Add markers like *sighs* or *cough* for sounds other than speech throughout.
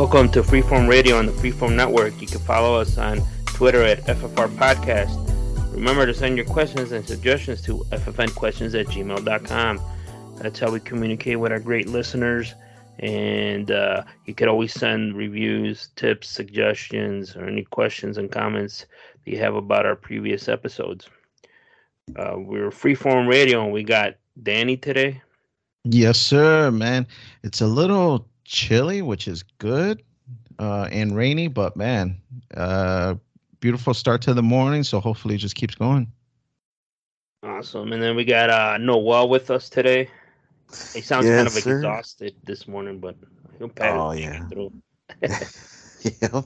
Welcome to Freeform Radio on the Freeform Network. You can follow us on Twitter at FFR Podcast. Remember to send your questions and suggestions to ffnquestions at gmail.com. That's how we communicate with our great listeners. And uh, you could always send reviews, tips, suggestions, or any questions and comments that you have about our previous episodes. Uh, we're Freeform Radio, and we got Danny today. Yes, sir, man. It's a little chilly, which is good, uh, and rainy, but man, uh, beautiful start to the morning. So hopefully it just keeps going. Awesome. And then we got uh, Noel with us today. He sounds Yes, kind of sir. exhausted this morning, but he'll pass Oh, yeah. through. *laughs* *laughs* yeah,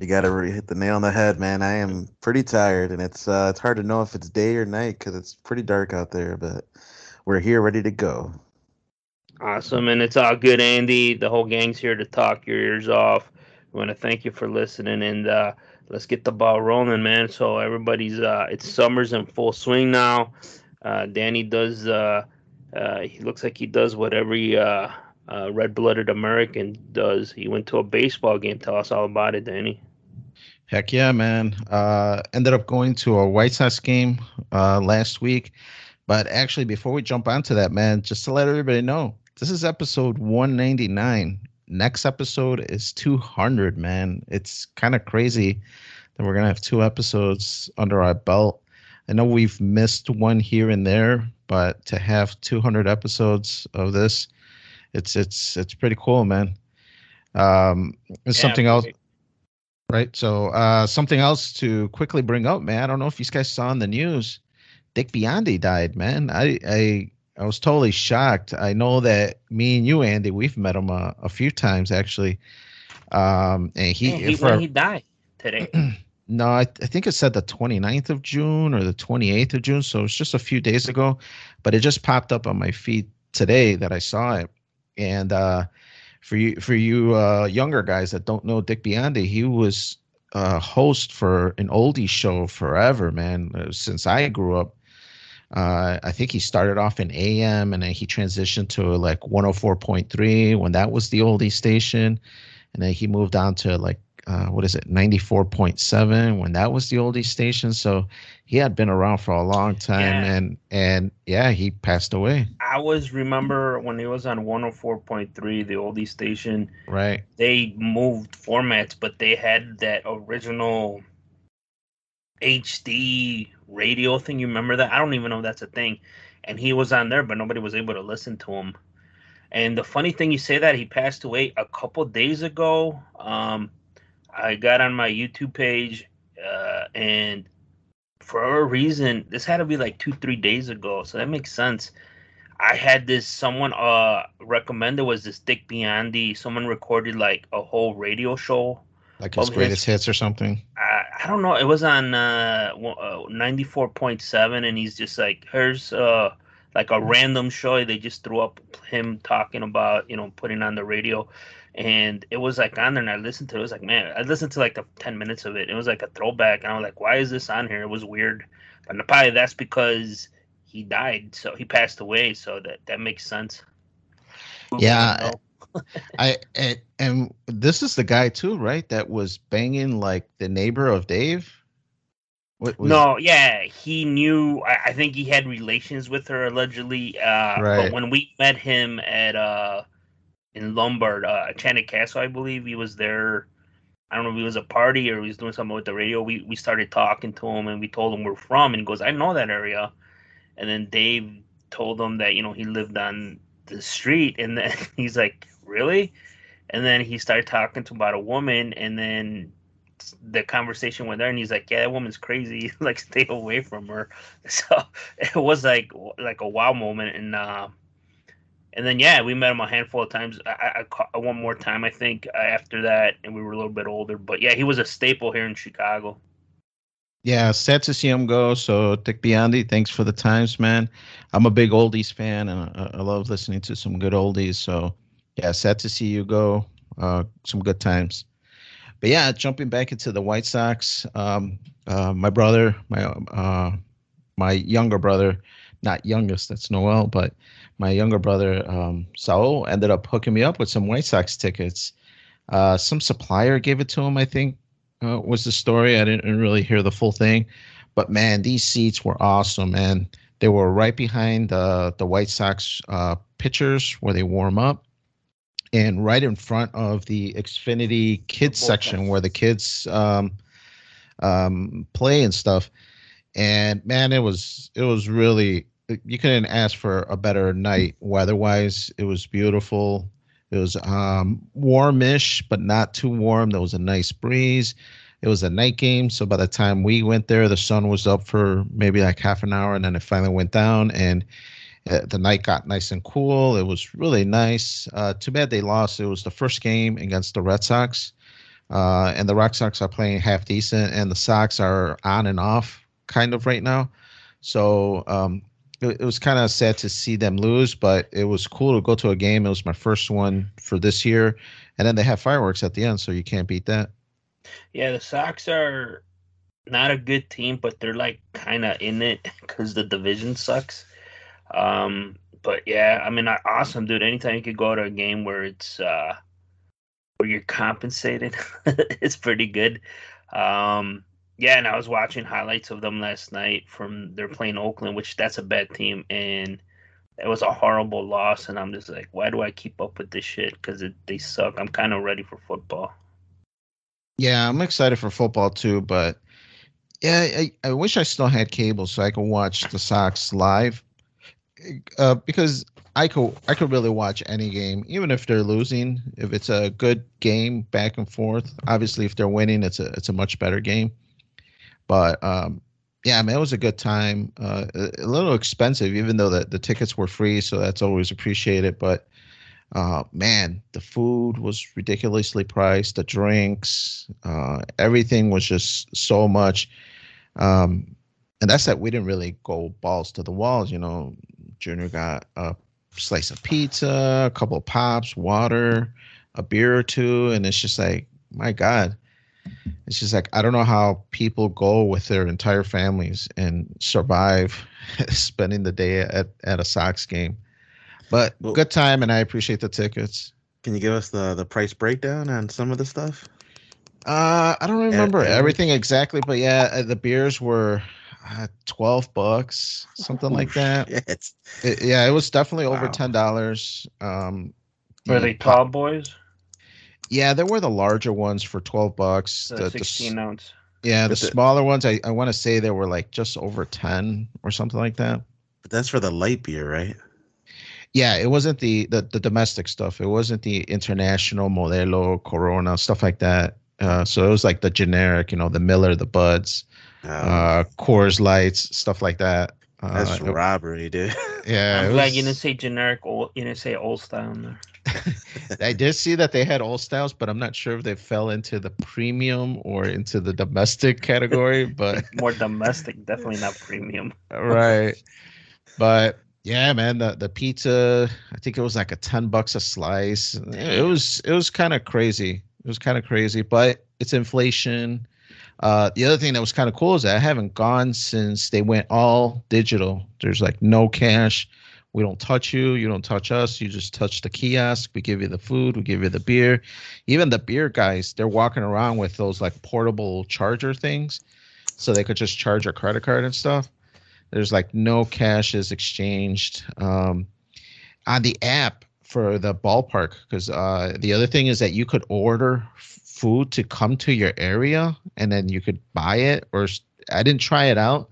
you got to really hit the nail on the head, man. I am pretty tired, and it's uh, it's hard to know if it's day or night because it's pretty dark out there. But we're here, ready to go. Awesome, and it's all good, Andy. The whole gang's here to talk your ears off. We want to thank you for listening, and uh, let's get the ball rolling, man. So everybody's uh, it's summer's in full swing now. Uh, Danny does. Uh, uh, he looks like he does what every uh, uh, red-blooded American does. He went to a baseball game. Tell us all about it, Danny. Heck yeah, man. Uh, ended up going to a White Sox game uh, last week. But actually, before we jump onto that, man, just to let everybody know, this is episode 199. Next episode is 200, man. It's kind of crazy that we're going to have two episodes under our belt. I know we've missed one here and there, but to have 200 episodes of this, it's it's it's pretty cool, man. Um, it's Yeah, something else. Right. So uh, something else to quickly bring up, man. I don't know if you guys saw in the news, Dick Biondi died, man. I I I was totally shocked. I know that me and you, Andy, we've met him a, a few times actually. Um, and he, Man, he, for, when he died today. *clears throat* no, I, I think it said the 29th of June or the 28th of June. So it's just a few days ago, but it just popped up on my feed today that I saw it. And uh, for you, for you uh, younger guys that don't know Dick Biondi, he was a host for an oldie show forever, man. uh, Since I grew up, uh, I think he started off in AM and then he transitioned to like 104.3 when that was the oldie station, and then he moved on to like uh, what is it 94.7 when that was the oldie station. So he had been around for a long time, Yeah. and and yeah, he passed away. I always remember when he was on 104.3, the oldie station. Right. they moved formats, but they had that original HD radio thing. You remember that? I don't even know if that's a thing. And he was on there, but nobody was able to listen to him. And the funny thing, you say that he passed away a couple days ago. Um, I got on my YouTube page, uh, and for a reason, this had to be like two, three days ago. So that makes sense. I had this someone uh recommended was this Dick Biondi. Someone recorded like a whole radio show. Like his Of his- greatest hits or something. I, I don't know. It was on uh ninety four point seven, and he's just like, here's uh like a random show. They just threw up him talking about you know putting on the radio, and it was like on there. And I listened to it. It was like man, I listened to like the ten minutes of it. It was like a throwback, and I was like, why is this on here? It was weird, but probably that's because he died, so he passed away. So that that makes sense. Yeah, I and, and this is the guy too, right? That was banging like the neighbor of Dave. What was, No, yeah, he knew. I, I think he had relations with her allegedly. Uh, Right. But when we met him at uh in Lombard, uh, Enchanted Castle, I believe he was there. I don't know if he was a party or he was doing something with the radio. We we started talking to him and we told him we're from, and he goes, "I know that area." And then Dave told him that you know he lived on the street, and then *laughs* he's like, "Really?" And then he started talking to about a woman, and then the conversation went there, and he's like, "Yeah, that woman's crazy. *laughs* like, stay away from her." *laughs* So it was like like a wow moment, and uh, and then yeah, we met him a handful of times. I, I, I one more time, I think, uh, after that, and we were a little bit older. But yeah, he was a staple here in Chicago. Yeah, sad to see him go. So Dick Biondi, thanks for the times, man. I'm a big oldies fan, and I, I love listening to some good oldies. So yeah, sad to see you go. Uh, some good times. But yeah, jumping back into the White Sox, um, uh, my brother, my uh, my younger brother, not youngest, that's Noel, but my younger brother, um, Saul, ended up hooking me up with some White Sox tickets. Uh, some supplier gave it to him, I think, uh, was the story. I didn't really hear the full thing, but man, these seats were awesome, man. They were right behind the the White Sox uh, pitchers where they warm up, and right in front of the Xfinity kids section where the kids um, um, play and stuff. And man, it was it was really you couldn't ask for a better night weather-wise. It was beautiful. It was um, warmish, but not too warm. There was a nice breeze. It was a night game, so by the time we went there, the sun was up for maybe like half an hour, and then it finally went down, and the night got nice and cool. It was really nice. Uh, too bad they lost. It was the first game against the Red Sox, uh, and the Red Sox are playing half decent, and the Sox are on and off kind of right now. So um, it, it was kind of sad to see them lose, but it was cool to go to a game. It was my first one for this year, and then they have fireworks at the end, so you can't beat that. Yeah, the Sox are not a good team, but they're like kind of in it *laughs* because the division sucks. Um, but yeah, I mean, awesome, dude. Anytime you could go to a game where it's uh, where you're compensated, *laughs* it's pretty good. Um, yeah, and I was watching highlights of them last night from they're playing Oakland, which that's a bad team, and it was a horrible loss. And I'm just like, why do I keep up with this shit? Because they suck. I'm kind of ready for football. Yeah, I'm excited for football too, but yeah, I, I wish I still had cable so I could watch the Sox live. Uh, because I could I could really watch any game, even if they're losing. If it's a good game back and forth, obviously if they're winning, it's a it's a much better game. But um, yeah, I mean, it was a good time. Uh, a, little expensive, even though the, the tickets were free, so that's always appreciated. But uh, man, the food was ridiculously priced. The drinks, uh, everything was just so much. Um, and that's that we didn't really go balls to the walls. You know, Junior got a slice of pizza, a couple of pops, water, a beer or two, and it's just like, my God it's just like I don't know how people go with their entire families and survive *laughs* spending the day at, at a Sox game. But well, good time, and I appreciate the tickets. Can you give us the the price breakdown on some of the stuff? Uh, I don't remember everything exactly, but yeah, uh, the beers were uh, twelve bucks, something oh, like that. It, yeah, it was definitely wow. over ten dollars. Um, were they tall boys? Yeah, there were the larger ones for twelve bucks. The, the 16 the, ounce. Yeah, the, the smaller ones, I, I want to say they were like just over ten or something like that. But that's for the light beer, right? Yeah, it wasn't the, the the domestic stuff. It wasn't the international Modelo, Corona, stuff like that. Uh, so it was like the generic, you know, the Miller, the Buds, oh. uh, Coors Lights, stuff like that. Uh, That's robbery, dude. *laughs* Yeah, I'm glad was... you didn't say generic. Old, you didn't say old style in there. *laughs* I did see that they had Old Styles, but I'm not sure if they fell into the premium or into the domestic category. *laughs* But more domestic, definitely not premium. right. But yeah, man, the the pizza, I think it was like a ten bucks a slice. It was it was kind of crazy. It was kind of crazy, but it's inflation. Uh, the other thing that was kind of cool is that I haven't gone since they went all digital. There's like no cash. We don't touch you. You don't touch us. You just touch the kiosk. We give you the food. We give you the beer. Even the beer guys they're walking around with those like portable charger things so they could just charge your credit card and stuff. There's like no cash is exchanged um, on the app for the ballpark because uh, the other thing is that you could order food to come to your area and then you could buy it or i didn't try it out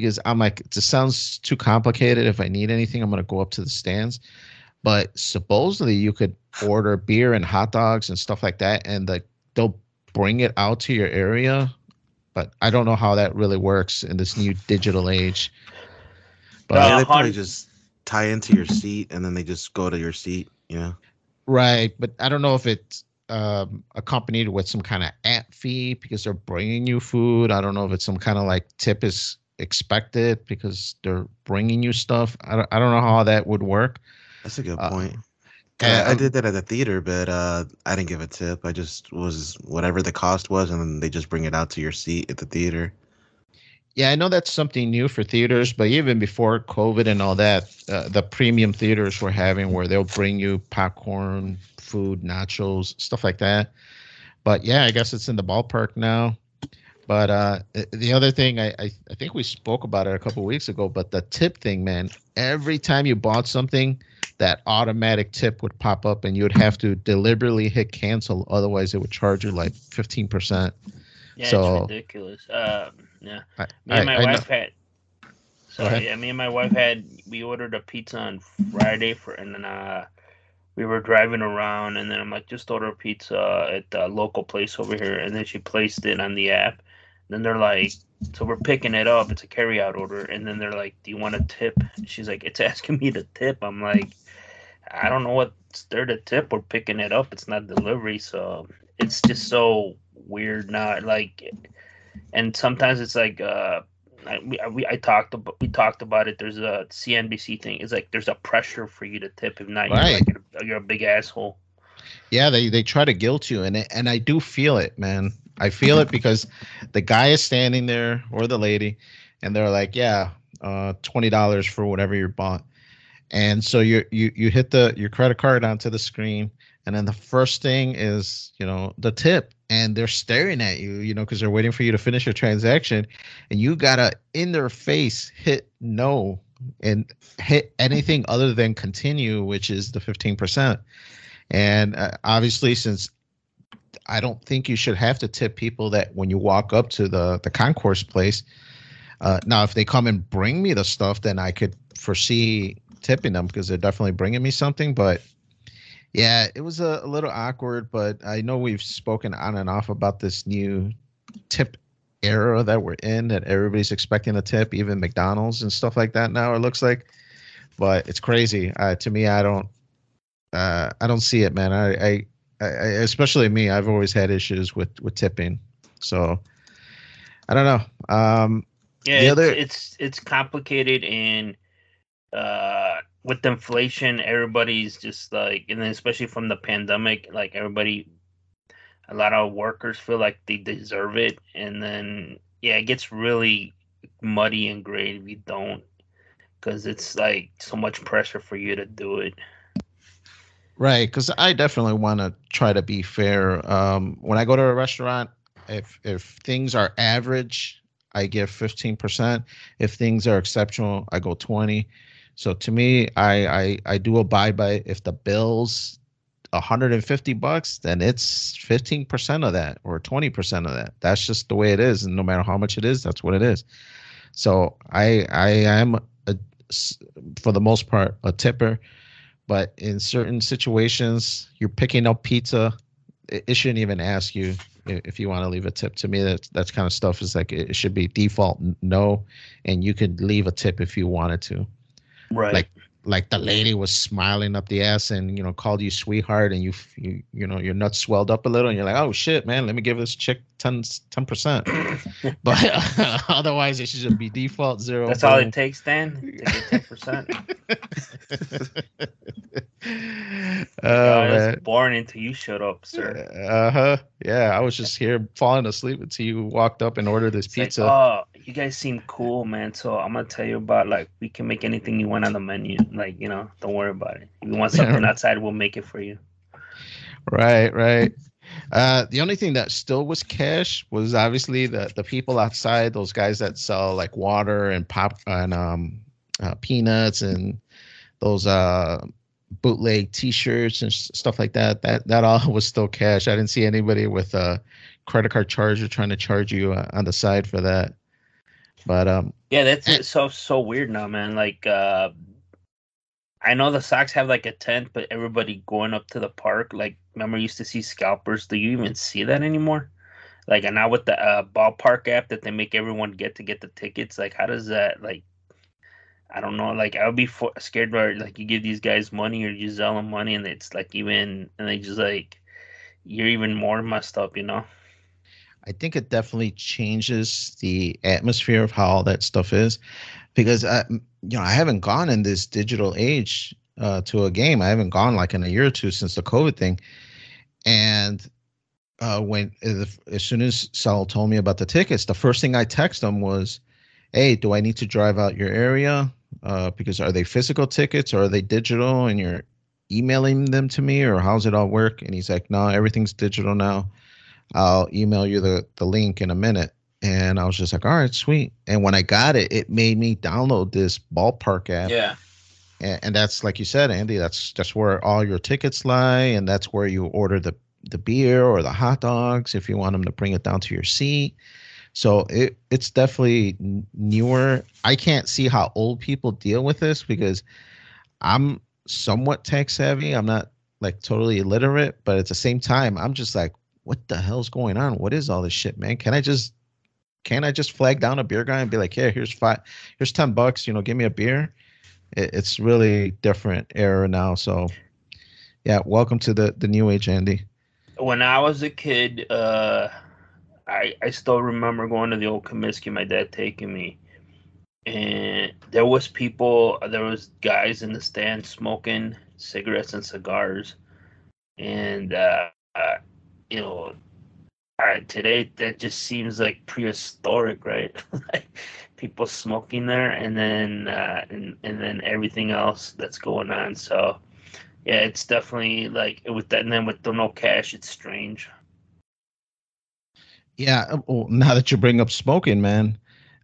because I'm like, it sounds too complicated. If I need anything, I'm gonna go up to the stands. But supposedly you could order beer and hot dogs and stuff like that, and the, they'll bring it out to your area. But I don't know how that really works in this new digital age. But yeah, they probably just tie into your seat and then they just go to your seat. You know. Right, but I don't know if it's um, accompanied with some kind of app fee because they're bringing you food. I don't know if it's some kind of like tip is expected because they're bringing you stuff. I don't, I don't know how that would work. That's a good uh, point. Uh, I, I did that at the theater, but uh, I didn't give a tip. I just was whatever the cost was, and then they just bring it out to your seat at the theater. Yeah, I know that's something new for theaters, but even before COVID and all that, uh, the premium theaters were having where they'll bring you popcorn, food, nachos, stuff like that. But yeah, I guess it's in the ballpark now. But uh, the other thing, I, I, I think we spoke about it a couple weeks ago, but the tip thing, man, every time you bought something, that automatic tip would pop up and you would have to deliberately hit cancel. Otherwise, it would charge you like 15%. Yeah, so, it's ridiculous. Um, yeah. I, me and my I, wife had. Sorry, yeah, me and my wife had. We ordered a pizza on Friday for, and then uh, we were driving around, and then I'm like, just order a pizza at the local place over here, and then she placed it on the app. Then they're like, so we're picking it up. It's a carry-out order, and then they're like, "Do you want a tip?" She's like, "It's *laughs* asking me to tip." I'm like, "I don't know what's there to tip. We're picking it up. It's not delivery, so it's just so weird Not Like, and sometimes it's like, uh, I, we, I talked about we talked about it. There's a CNBC thing. It's like there's a pressure for you to tip. If not, right. you're, like, you're a big asshole. Yeah, they they try to guilt you, and it, and I do feel it, man. I feel it *laughs* because the guy is standing there or the lady, and they're like, "Yeah, uh, twenty dollars for whatever you bought," and so you you you hit the your credit card onto the screen, and then the first thing is you know the tip, and they're staring at you, you know, because they're waiting for you to finish your transaction, and you gotta in their face hit no and hit anything other than continue, which is the fifteen percent. And uh, obviously, since I don't think you should have to tip people that when you walk up to the the concourse place. Uh, now, if they come and bring me the stuff, then I could foresee tipping them because they're definitely bringing me something. But yeah, it was a, a little awkward. But I know we've spoken on and off about this new tip era that we're in that everybody's expecting a tip, even McDonald's and stuff like that now. It looks like, but it's crazy. Uh, to me, I don't, uh, I don't see it, man. I, I I, especially me, I've always had issues with with tipping. So I don't know. Um, yeah, it's, other... it's it's complicated and uh, with inflation, everybody's just like, and then especially from the pandemic, like everybody, a lot of workers feel like they deserve it, and then yeah, it gets really muddy and gray if you don't, because it's like so much pressure for you to do it. Right, because I definitely want to try to be fair. Um, when I go to a restaurant, if if things are average, I give fifteen percent. If things are exceptional, I go twenty. So to me, I I, I do abide by if the bill's 150 bucks, then it's 15% of that or 20% of that. That's just the way it is, and no matter how much it is, that's what it is. So I I am a, for the most part a tipper but in certain situations, you're picking up pizza. It, it shouldn't even ask you if you want to leave a tip. To me, that that's kind of stuff is like it should be default no, and you could leave a tip if you wanted to. Right. Like like the lady was smiling up the ass and you know called you sweetheart and you you you know your nuts swelled up a little and you're like oh shit man let me give this chick 10 percent *laughs* but uh, *laughs* otherwise it should just be default zero that's all it takes then ten percent *laughs* oh man. born until you showed up sir uh-huh yeah i was just here falling asleep until you walked up and ordered this it's pizza like, oh you guys seem cool man so i'm gonna tell you about like we can make anything you want on the menu like, you know, don't worry about it. If you want *laughs* something outside, we'll make it for you. Right, right. Uh, the only thing that still was cash was obviously the the people outside, those guys that sell like water and pop and um, uh, peanuts and those uh, bootleg T-shirts and stuff like that. That that all *laughs* was still cash. I didn't see anybody with a credit card charger trying to charge you uh, on the side for that. But um, yeah, that's and, so so weird now, man. Like uh, I know the Sox have like a tent, but everybody going up to the park, like remember used to see scalpers. Do you even see that anymore? Like, and now with the uh, ballpark app that they make everyone get to get the tickets, like, how does that like? I don't know. Like, I would be for- scared where like you give these guys money or you sell them money, and it's like even and they just like you're even more messed up, you know. I think it definitely changes the atmosphere of how all that stuff is, because I, you know I haven't gone in this digital age uh, to a game. I haven't gone like in a year or two since the COVID thing, and uh, when as soon as Sal told me about the tickets, the first thing I texted him was, hey, do I need to drive out your area? Uh, because are they physical tickets or are they digital and you're emailing them to me or how's it all work? And he's like, no, everything's digital now. I'll email you the, the link in a minute. And I was just like, all right, sweet. And when I got it, it made me download this ballpark app. Yeah. And, and that's like you said, Andy, that's that's where all your tickets lie, and that's where you order the the beer or the hot dogs if you want them to bring it down to your seat. So it it's definitely newer. I can't see how old people deal with this because I'm somewhat tech savvy. I'm not like totally illiterate, but at the same time, I'm just like, what the hell's going on? What is all this shit, man? Can I just can I just flag down a beer guy and be like, hey, here's five, here's ten bucks, you know, give me a beer. It, it's really different era now. So yeah, welcome to the the new age, Andy. When I was a kid, uh I I still remember going to the old Comiskey, my dad taking me. And there was people, there was guys in the stand smoking cigarettes and cigars, and uh, uh, you know, uh, today that just seems like prehistoric, right? *laughs* like people smoking there, and then uh, and and then everything else that's going on. So yeah, it's definitely like with that, and then with the no cash, it's strange. Yeah, uh, well, now that you bring up smoking, man,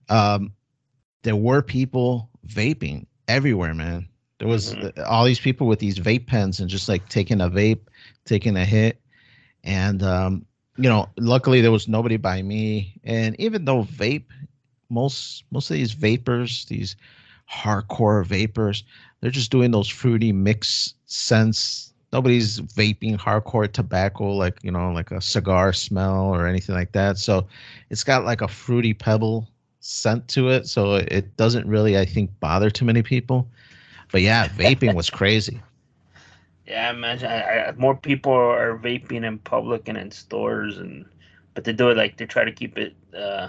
um, there were people vaping everywhere, man. There was mm-hmm. all these people with these vape pens and just like taking a vape, taking a hit, and um, you know, luckily there was nobody by me. And even though vape, most most of these vapors, these hardcore vapors, they're just doing those fruity mix scents. Nobody's vaping hardcore tobacco like you know, like a cigar smell or anything like that. So it's got like a fruity pebble scent to it, so it doesn't really, I think, bother too many people. But yeah, *laughs* vaping was crazy. Yeah, I imagine I, I, more people are vaping in public and in stores, and but they do it like they try to keep it, uh,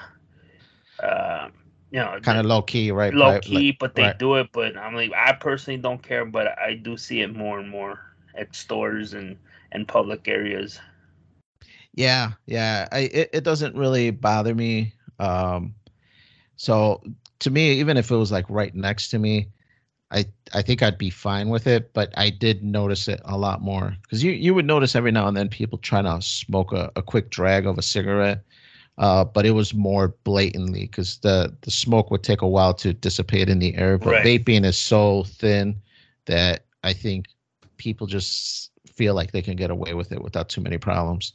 uh, you know, kind of low key, right? Low right, key, like, but they right. do it. But I'm like, I personally don't care, but I do see it more and more at stores and and public areas. Yeah, yeah, I it, it doesn't really bother me. Um, so to me, even if it was like right next to me, I I think I'd be fine with it, but I did notice it a lot more because you you would notice every now and then people trying to smoke a, a quick drag of a cigarette, uh, but it was more blatantly because the the smoke would take a while to dissipate in the air. But right. vaping is so thin that I think people just feel like they can get away with it without too many problems.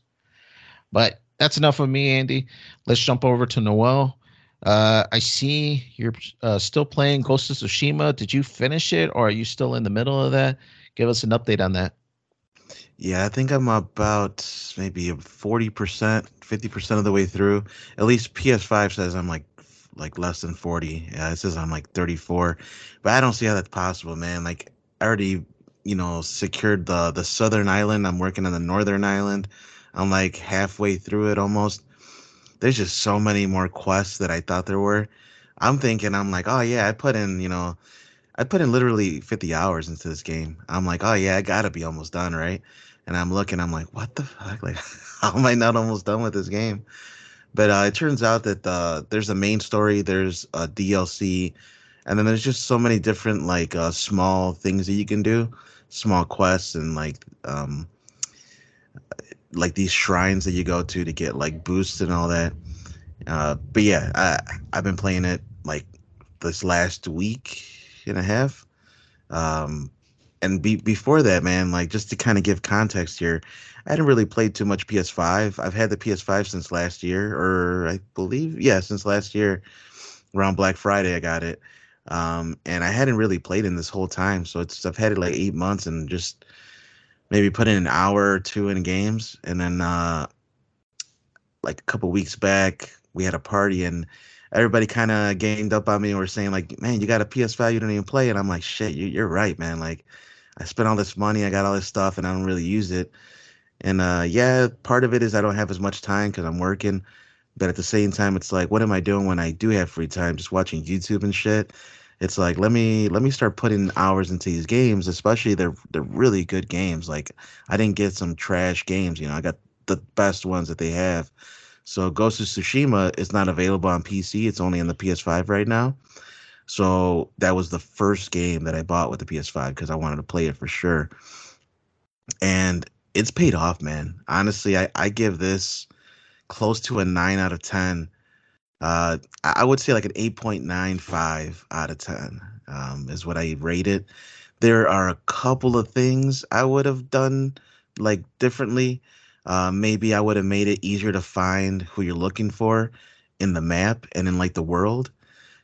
But that's enough of me, Andy. Let's jump over to Noel. Uh, I see you're uh, still playing Ghost of Tsushima. Did you finish it, or are you still in the middle of that? Give us an update on that. Yeah, I think I'm about maybe forty percent, fifty percent of the way through. At least PS5 says I'm like like less than forty. Yeah, it says I'm like thirty four, but I don't see how that's possible, man. Like I already, you know, secured the the southern island. I'm working on the northern island. I'm like halfway through it almost there's just so many more quests that I thought there were. I'm thinking, I'm like, oh yeah, I put in, you know, I put in literally 50 hours into this game. I'm like, oh yeah, I gotta be almost done, right? And I'm looking, I'm like, what the fuck? *laughs* Like, how am I not almost done with this game? But uh, it turns out that uh, there's a main story, there's a DLC, and then there's just so many different like uh, small things that you can do, small quests and like um, like these shrines that you go to to get like boosts and all that. Uh, but yeah, I I've been playing it like this last week and a half. Um, and be, before that, man, like just to kind of give context here, I hadn't really played too much PS5. I've had the PS5 since last year, or I believe, yeah, since last year, around Black Friday, I got it. Um, and I hadn't really played in this whole time, so it's I've had it like eight months and just maybe put in an hour or two in games, and then uh, like a couple weeks back, we had a party and everybody kind of gamed up on me and were saying like, "Man, you got a PS5, you don't even play." And I'm like, "Shit, you, are right, man. Like, I spent all this money, I got all this stuff, and I don't really use it." And uh, yeah, part of it is I don't have as much time because I'm working, but at the same time, it's like, what am I doing when I do have free time? Just watching YouTube and shit it's like let me let me start putting hours into these games especially they're they're really good games like i didn't get some trash games you know i got the best ones that they have So Ghost of Tsushima is not available on PC. It's only in the PS5 right now. So that was the first game that I bought with the PS5 because I wanted to play it for sure. And it's paid off, man. Honestly, I, I give this close to a nine out of ten. Uh, I would say like an eight point nine five out of ten um, is what I rate it. There are a couple of things I would have done like differently. Uh, maybe I would have made it easier to find who you're looking for in the map and in like the world.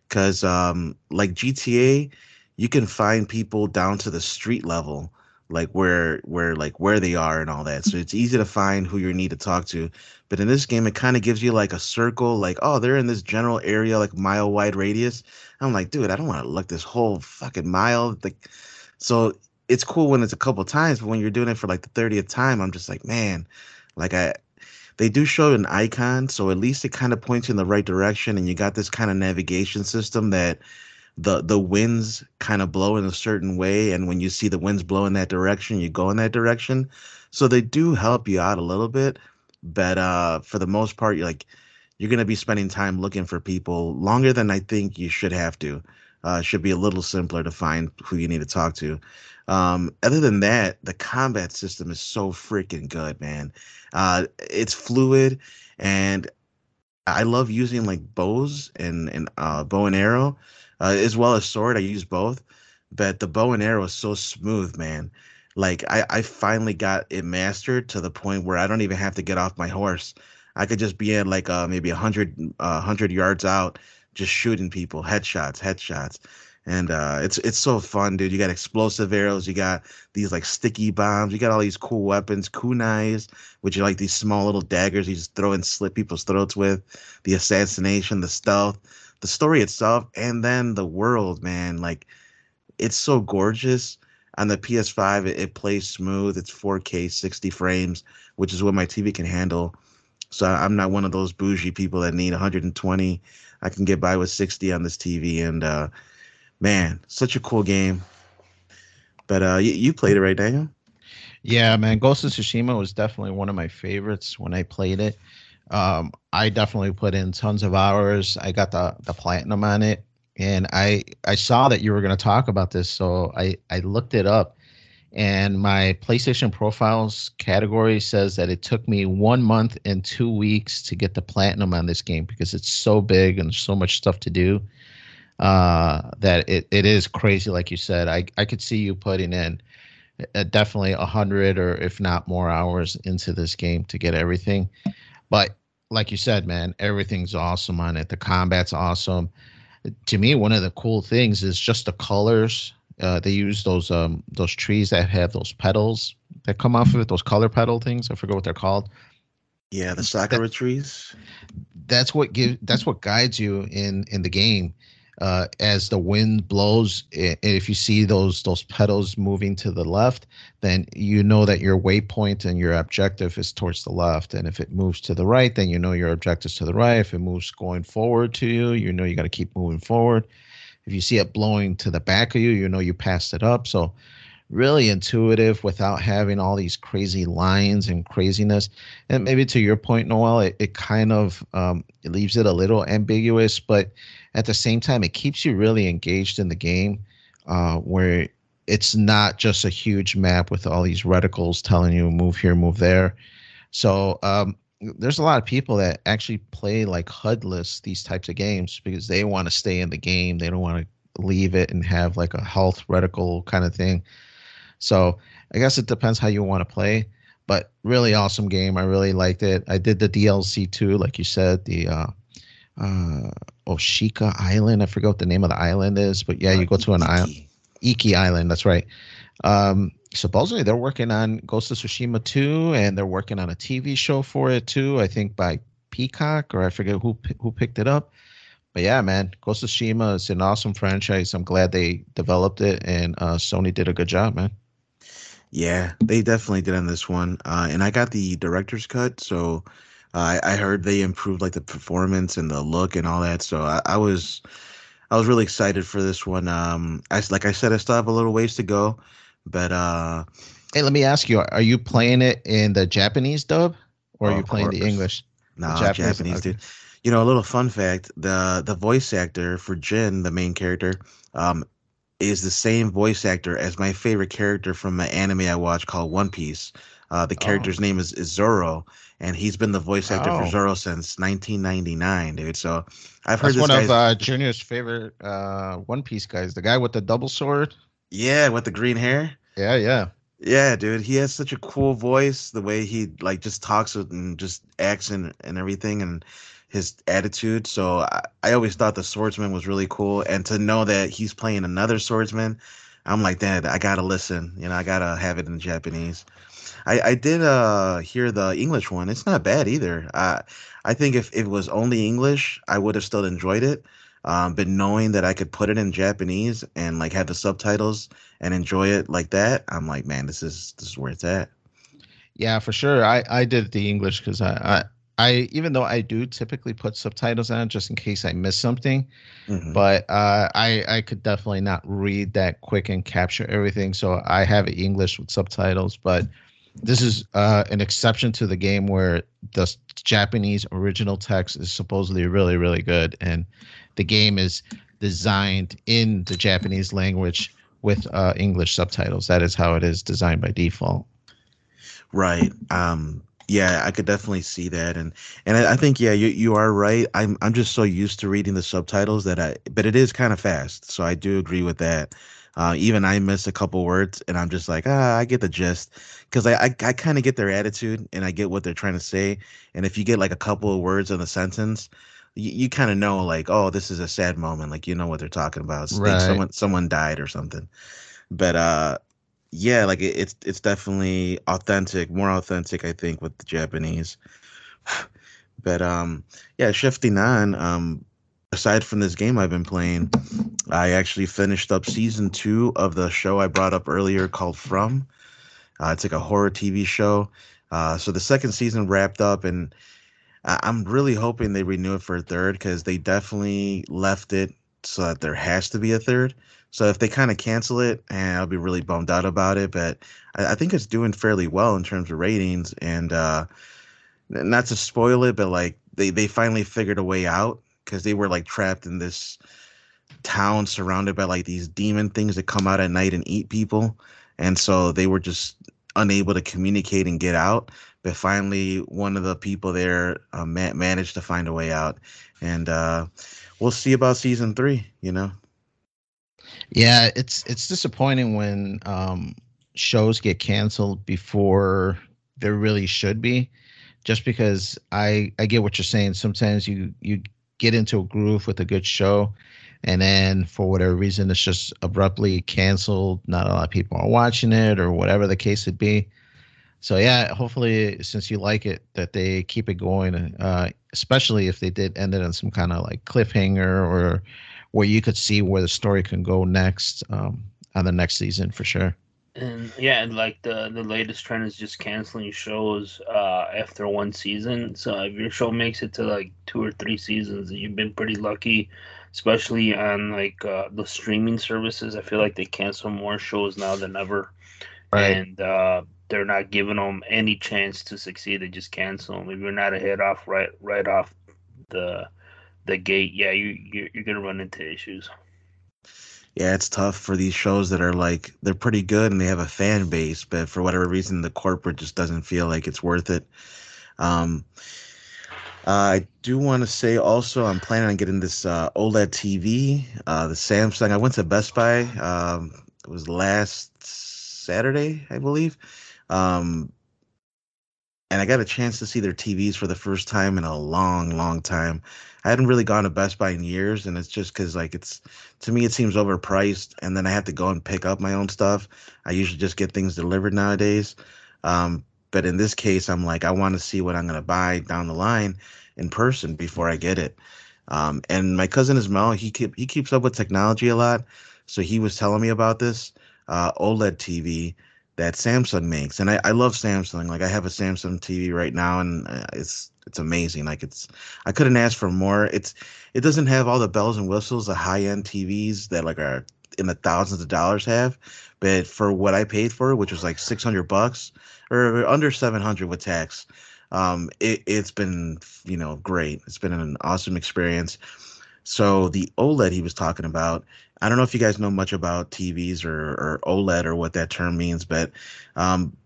Cause um, like GTA, you can find people down to the street level like where where like where they are and all that. So it's easy to find who you need to talk to. But in this game, it kind of gives you like a circle, like oh they're in this general area, like mile wide radius. I'm like, dude, I don't want to look this whole fucking mile. Like, so it's cool when it's a couple times, but when you're doing it for like the thirtieth time, I'm just like, man, like I. They do show an icon, so at least it kind of points in the right direction, and you got this kind of navigation system that the the winds kind of blow in a certain way and when you see the winds blow in that direction you go in that direction so they do help you out a little bit but uh for the most part you're like you're going to be spending time looking for people longer than i think you should have to uh should be a little simpler to find who you need to talk to um other than that the combat system is so freaking good man uh it's fluid and i love using like bows and and uh bow and arrow uh, as well as sword. I use both, but the bow and arrow is so smooth, man. Like I, I finally got it mastered to the point where I don't even have to get off my horse. I could just be in like uh, maybe a hundred, uh, hundred yards out, just shooting people, headshots, headshots, and uh, it's it's so fun, dude. You got explosive arrows, you got these like sticky bombs, you got all these cool weapons, kunais, which are like these small little daggers you just throw and slit people's throats with. The assassination, the stealth the story itself and then the world, man, like it's so gorgeous. On the PS5, it, it plays smooth. It's 4K, 60 frames, which is what my TV can handle. So I'm not one of those bougie people that need 120. I can get by with 60 on this TV. And uh, man, such a cool game. But uh, you, you played it, right, Daniel? Yeah, man. Ghost of Tsushima was definitely one of my favorites when I played it. Um, I definitely put in tons of hours. I got the the platinum on it, and I I saw that you were going to talk about this, so I I looked it up, and my PlayStation profiles category says that it took me one month and two weeks to get the platinum on this game because it's so big and so much stuff to do. Uh, that it, it is crazy, like you said. I I could see you putting in uh, definitely a hundred or if not more hours into this game to get everything. But like you said, man, everything's awesome on it. The combat's awesome. To me, one of the cool things is just the colors. Uh, they use those um those trees that have those petals that come off of it, those color petal things. I forget what they're called. Yeah, the sakura that, trees. That's what give that's what guides you in in the game uh, as the wind blows, if you see those those petals moving to the left, then you know that your waypoint and your objective is towards the left. And if it moves to the right, then you know your objective is to the right. If it moves going forward to you, you know you got to keep moving forward. If you see it blowing to the back of you, you know you passed it up. So really intuitive without having all these crazy lines and craziness. And maybe to your point, Noel, it, it kind of um, it leaves it a little ambiguous, but at the same time, it keeps you really engaged in the game, uh, where it's not just a huge map with all these reticles telling you move here, move there. So um, there's a lot of people that actually play like HUDless these types of games because they want to stay in the game. They don't want to leave it and have like a health reticle kind of thing. So I guess it depends how you want to play. But really awesome game. I really liked it. I did the DLC too, like you said, the uh, uh, Oshika Island. I forget what the name of the island is, but yeah, uh, you go to an island, Iki Island. That's right. Um, supposedly they're working on Ghost of Tsushima 2, and they're working on a TV show for it too. I think by Peacock, or I forget who who picked it up. But yeah, man, Ghost of Tsushima is an awesome franchise. I'm glad they developed it, and uh, Sony did a good job, man. Yeah, they definitely did on this one. Uh, and I got the director's cut, so I, I heard they improved like the performance and the look and all that. So I, I was I was really excited for this one. Um, I like I said, I still have a little ways to go, but uh, hey, let me ask you: Are you playing it in the Japanese dub, or are you playing course. the English? No, Japanese, Japanese okay. dude. You know, a little fun fact: the the voice actor for Jin, the main character, um, is the same voice actor as my favorite character from an anime I watch called One Piece. Uh, the character's oh. name is, is Zoro, and he's been the voice actor oh. for Zoro since 1999, dude. So I've heard one of uh, Junior's favorite uh, One Piece guys, the guy with the double sword. Yeah, with the green hair. Yeah, yeah. Yeah, dude, he has such a cool voice. The way he like just talks with and just acts and, and everything, and his attitude. So I, I always thought the swordsman was really cool, and to know that he's playing another swordsman, I'm like, Dad, I gotta listen. You know, I gotta have it in Japanese. I, I did uh hear the English one. It's not bad either. I I think if, if it was only English, I would have still enjoyed it. Um, but knowing that I could put it in Japanese and like have the subtitles and enjoy it like that, I'm like, man, this is this is where it's at. Yeah, for sure. I I did the English because I, I I even though I do typically put subtitles on just in case I miss something, mm-hmm. but uh, I I could definitely not read that quick and capture everything. So I have English with subtitles, but this is uh, an exception to the game where the Japanese original text is supposedly really really good, and the game is designed in the Japanese language with uh, English subtitles. That is how it is designed by default. Right. Um, yeah, I could definitely see that, and and I, I, think yeah, you you are right. I'm I'm just so used to reading the subtitles that I, but it is kind of fast, so I do agree with that. Uh, even I miss a couple words, and I'm just like, ah, I get the gist, because I I, I kind of get their attitude, and I get what they're trying to say. And if you get like a couple of words in the sentence, you, you kind of know like, oh, this is a sad moment, like you know what they're talking about. right. Like someone someone died or something. But uh, yeah, like it, it's it's definitely authentic, more authentic, I think, with the Japanese. *sighs* but um, yeah, shifting on, um, aside from this game I've been playing, I actually finished up season two of the show I brought up earlier called From. Uh, it's like a horror TV show. Uh, so the second season wrapped up, and I- I'm really hoping they renew it for a third because they definitely left it so that there has to be a third. So if they kind of cancel it, and I'll be really bummed out about it. But I, I, think it's doing fairly well in terms of ratings, and uh, not to spoil it, but like they they finally figured a way out because they were like trapped in this town surrounded by like these demon things that come out at night and eat people and so they were just unable to communicate and get out but finally one of the people there uh, ma- managed to find a way out and uh, we'll see about season three you know? Yeah it's it's disappointing when um, shows get canceled before there really should be just because i i get what you're saying. Sometimes you you get into a groove with a good show. And then for whatever reason it's just abruptly canceled. Not a lot of people are watching it or whatever the case would be. So yeah hopefully since you like it that they keep it going uh, especially if they did end it on some kind of like cliffhanger or where you could see where the story can go next um, on the next season for sure and yeah, and like the the latest trend is just canceling shows uh, after one season. So if your show makes it to like two or three seasons, you've been pretty lucky. Especially on like uh, the streaming services, I feel like they cancel more shows now than ever, right. and uh, they're not giving them any chance to succeed. They just cancel them. If you're not a hit off right right off the the gate, yeah, you you're, you're gonna run into issues yeah, it's tough for these shows that are like they're pretty good and they have a fan base, but for whatever reason, the corporate just doesn't feel like it's worth it. Um, uh, I do want to say also, I'm planning on getting this uh, OLED TV, uh, the Samsung. I went to Best Buy. Um, it was last Saturday, I believe. Um, and I got a chance to see their TVs for the first time in a long, long time. I hadn't really gone to Best Buy in years, and it's just because like it's to me it seems overpriced, and then I have to go and pick up my own stuff. I usually just get things delivered nowadays. Um, but in this case, I'm like I want to see what I'm gonna buy down the line in person before I get it. Um, and my cousin Ismail, he keep he keeps up with technology a lot, so he was telling me about this uh, OLED TV that Samsung makes, and I, I love Samsung. Like I have a Samsung TV right now, and uh, it's it's amazing. Like it's I couldn't ask for more. It's it doesn't have all the bells and whistles the high end TVs that like are in the thousands of dollars have, but for what I paid for, which was like six hundred bucks or under seven hundred with tax, Um, it, it's been you know great. It's been an awesome experience. So the OLED he was talking about, I don't know if you guys know much about TVs or, or OLED or what that term means, but um,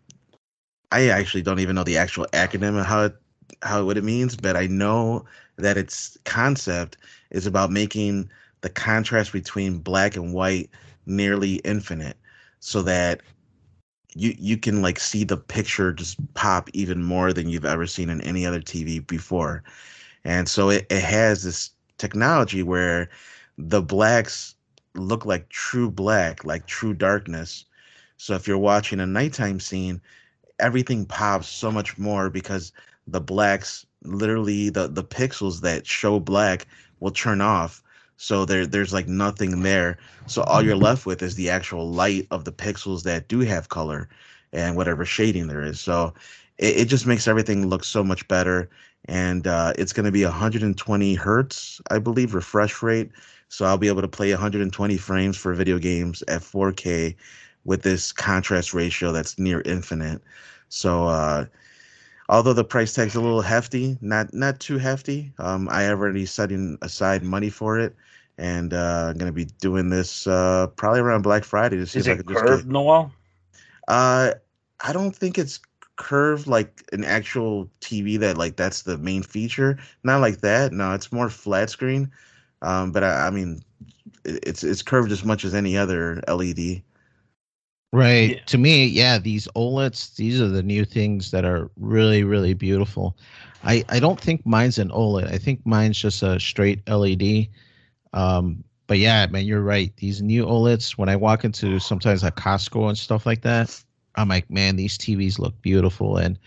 I actually don't even know the actual acronym of how it, how what it means, but I know that its concept is about making the contrast between black and white nearly infinite, so that you you can like see the picture just pop even more than you've ever seen in any other TV before. And so it, it has this technology where the blacks look like true black, like true darkness. So if you're watching a nighttime scene, everything pops so much more because the blacks literally the the pixels that show black will turn off. So there there's like nothing there. So all you're left with is the actual light of the pixels that do have color and whatever shading there is. So it, it just makes everything look so much better. And uh, it's going to be 120 hertz i believe refresh rate. So i'll be able to play 120 frames for video games at 4k with this contrast ratio that's near infinite. So uh, although the price tag's a little hefty, not not too hefty. Um, I already setting aside money for it, and uh, I'm gonna be doing this uh, probably around Black Friday to see Is if I it can just curved, get. Noel? Uh, I don't think it's curved like an actual TV that like that's the main feature. Not like that. No, it's more flat screen. Um, but I, I mean, it, it's it's curved as much as any other LED. Right. Yeah. To me, yeah, these OLEDs, these are the new things that are really, really beautiful. I, I don't think mine's an OLED. I think mine's just a straight LED. Um, but yeah, man, you're right. These new OLEDs, when I walk into sometimes a Costco and stuff like that, I'm like, man, these TVs look beautiful. And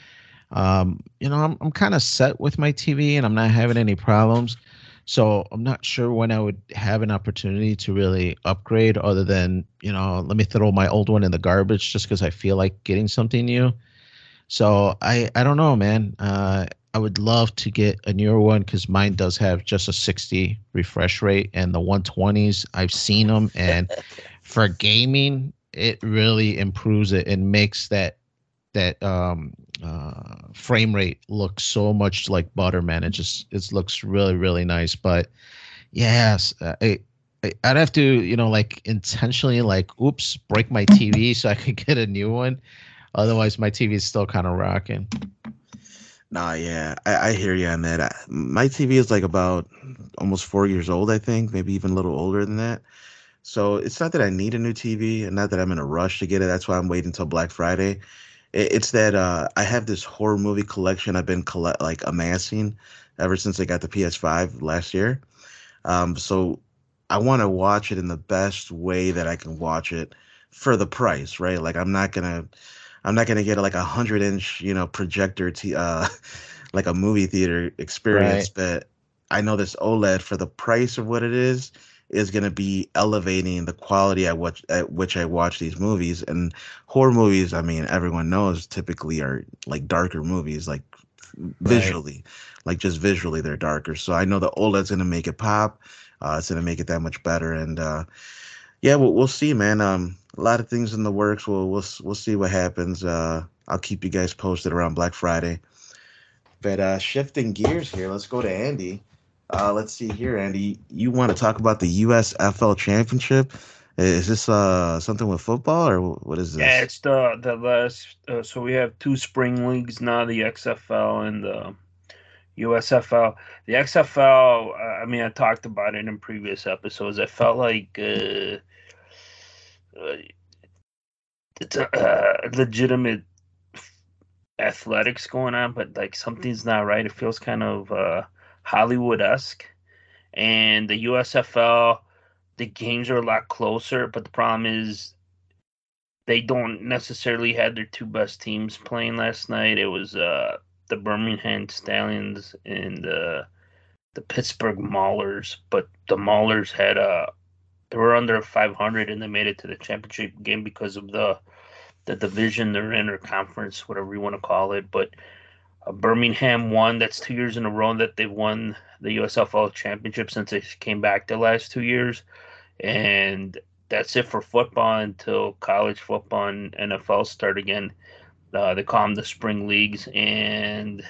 um, you know, I'm I'm kind of set with my TV and I'm not having any problems. So I'm not sure when I would have an opportunity to really upgrade other than, you know, let me throw my old one in the garbage just because I feel like getting something new. So I I don't know, man. Uh, I would love to get a newer one because mine does have just a 60 refresh rate and the 120s. I've seen them, and *laughs* for gaming, it really improves it and makes that that um uh frame rate looks so much like butter man it just it looks really really nice but yes uh, I i'd have to you know like intentionally like oops break my tv *laughs* so i could get a new one otherwise my tv is still kind of rocking Nah, yeah, I, I hear you on that. I, my TV is like about almost four years old, I think, maybe even a little older than that. So it's not that I need a new TV, and not that I'm in a rush to get it. That's why I'm waiting until Black Friday. It, it's that uh, I have this horror movie collection I've been collect like amassing ever since I got the PS5 last year. Um, so I want to watch it in the best way that I can watch it for the price, right? Like I'm not gonna I'm not gonna get like a hundred inch, you know, projector t uh *laughs* like a movie theater experience, but I know this OLED for the price of what it is is gonna be elevating the quality at which at which I watch these movies. And horror movies, I mean, everyone knows typically are like darker movies, like visually, like just visually they're darker. So I know the OLED's gonna make it pop. Uh, it's gonna make it that much better, and uh, yeah, we'll, we'll see, man. Um, a lot of things in the works. We'll we'll we'll see what happens. Uh, I'll keep you guys posted around Black Friday. But uh, shifting gears here, let's go to Andy. Uh, let's see here, Andy. You want to talk about the USFL Championship? Is this uh something with football or what is this? Yeah, it's the the last. Uh, so we have two spring leagues now: the XFL and the USFL. The XFL. Uh, I mean, I talked about it in previous episodes. I felt like uh, it's a uh, legitimate athletics going on, but like something's not right. It feels kind of uh, Hollywood esque. And the USFL, the games are a lot closer, but the problem is they don't necessarily have their two best teams playing last night. It was uh, the Birmingham Stallions and uh, the Pittsburgh Maulers, but the Maulers had uh, they were under 500 and they made it to the championship game because of the the division they're in or conference, whatever you want to call it. But Birmingham won. That's two years in a row that they've won the USFL championship since they came back the last two years, and that's it for football until college football and NFL start again. Uh, they call them the spring leagues, and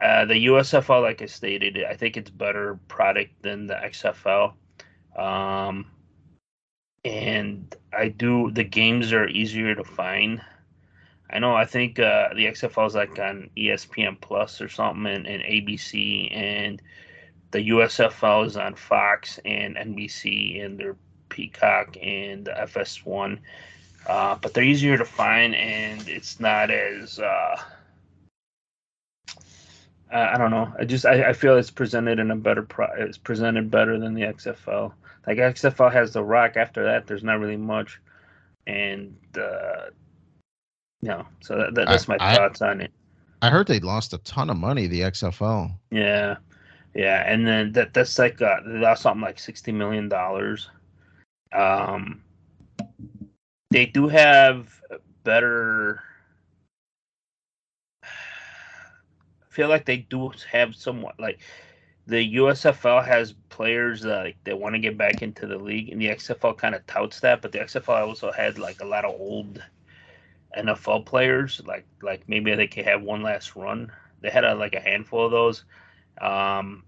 Uh, the USFL, like I stated, I think it's better product than the XFL. Um, and I do the games are easier to find. I know. I think uh, the XFL is like on ESPN Plus or something, and, and ABC, and the USFL is on Fox and NBC, and their Peacock and the FS1. Uh, but they're easier to find, and it's not as uh, I don't know. I just I, I feel it's presented in a better pro. It's presented better than the XFL. Like XFL has the Rock. After that, there's not really much, and uh, no. So that, that, that's my I, thoughts on it. I heard they lost a ton of money. The XFL. Yeah, yeah, and then that that's like uh, they lost something like sixty million dollars. Um, they do have better feel like they do have somewhat like the USFL has players that like, they want to get back into the league, and the XFL kind of touts that. But the XFL also had like a lot of old NFL players, like like maybe they could have one last run. They had a, like a handful of those. Um,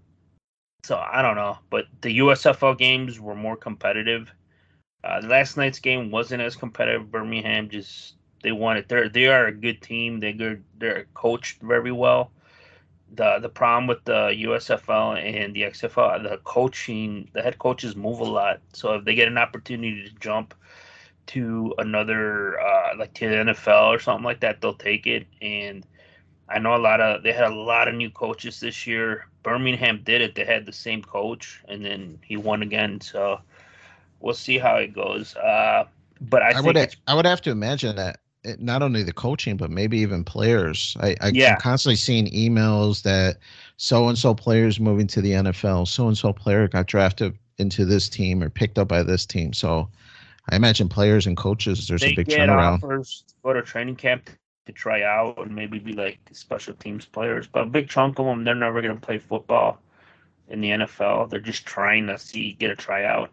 so I don't know, but the USFL games were more competitive. Uh, last night's game wasn't as competitive. Birmingham just they wanted. They're they are a good team. They good. They're coached very well the the problem with the USFL and the XFL, the coaching, the head coaches move a lot. So if they get an opportunity to jump to another, uh, like to the NFL or something like that, they'll take it. And I know a lot of they had a lot of new coaches this year. Birmingham did it; they had the same coach, and then he won again. So we'll see how it goes. Uh, but I, I would I would have to imagine that not only the coaching but maybe even players. I, I yeah. am constantly seeing emails that so and so players moving to the NFL, so and so player got drafted into this team or picked up by this team. So I imagine players and coaches there's they a big get turnaround. Offers to go to training camp to try out and maybe be like special teams players, but a big chunk of them they're never going to play football in the NFL. They're just trying to see get a tryout.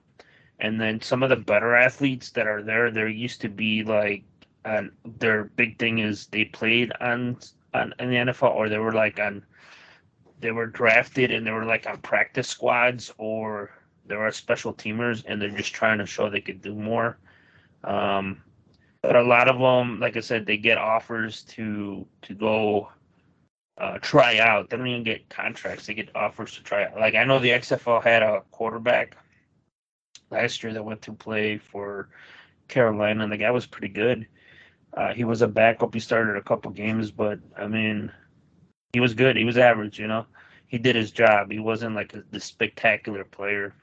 And then some of the better athletes that are there, there used to be like and their big thing is they played on on in the NFL or they were like on they were drafted and they were like on practice squads or they are special teamers and they're just trying to show they could do more. Um, but a lot of them, like I said, they get offers to to go uh, try out. They don't even get contracts; they get offers to try out. Like I know the XFL had a quarterback last year that went to play for Carolina, and the guy was pretty good. Uh, he was a backup. He started a couple games, but I mean, he was good. He was average, you know. He did his job. He wasn't like the spectacular player.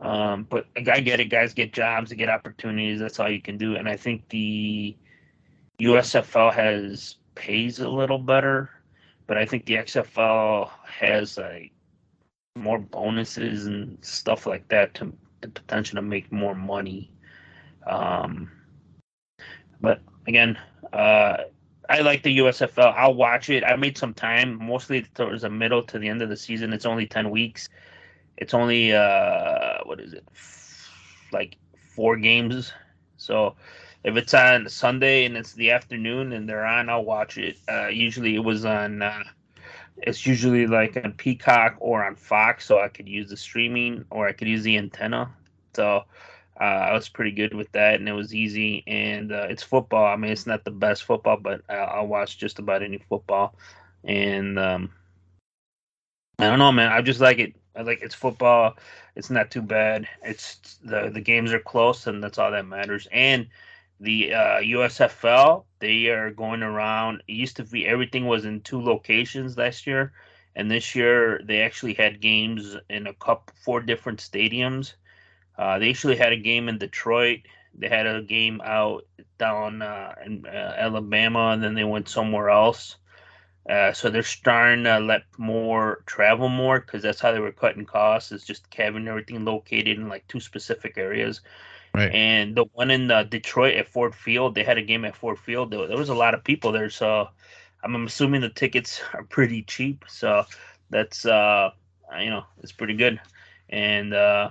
Um, but I get it. Guys get jobs, they get opportunities. That's all you can do. And I think the USFL has pays a little better, but I think the XFL has like more bonuses and stuff like that to the potential to make more money. Um, but again, uh, I like the USFL. I'll watch it. I made some time, mostly towards the middle to the end of the season. It's only ten weeks. It's only uh, what is it? Like four games. So if it's on Sunday and it's the afternoon and they're on, I'll watch it. Uh, usually it was on. Uh, it's usually like on Peacock or on Fox, so I could use the streaming or I could use the antenna. So uh, I was pretty good with that, and it was easy. And uh, it's football. I mean, it's not the best football, but I, I'll watch just about any football. And um, I don't know, man. I just like it. I like it's football. It's not too bad. It's the the games are close, and that's all that matters. And the uh, USFL, they are going around. It used to be everything was in two locations last year, and this year they actually had games in a couple four different stadiums uh, they actually had a game in Detroit. They had a game out down uh, in uh, Alabama, and then they went somewhere else. Uh, so they're starting to let more travel more because that's how they were cutting costs. Is just having everything located in like two specific areas. Right. And the one in uh, Detroit at Ford Field, they had a game at Ford Field. There, there was a lot of people there, so I'm assuming the tickets *laughs* are pretty cheap. So that's uh, you know, it's pretty good. And uh,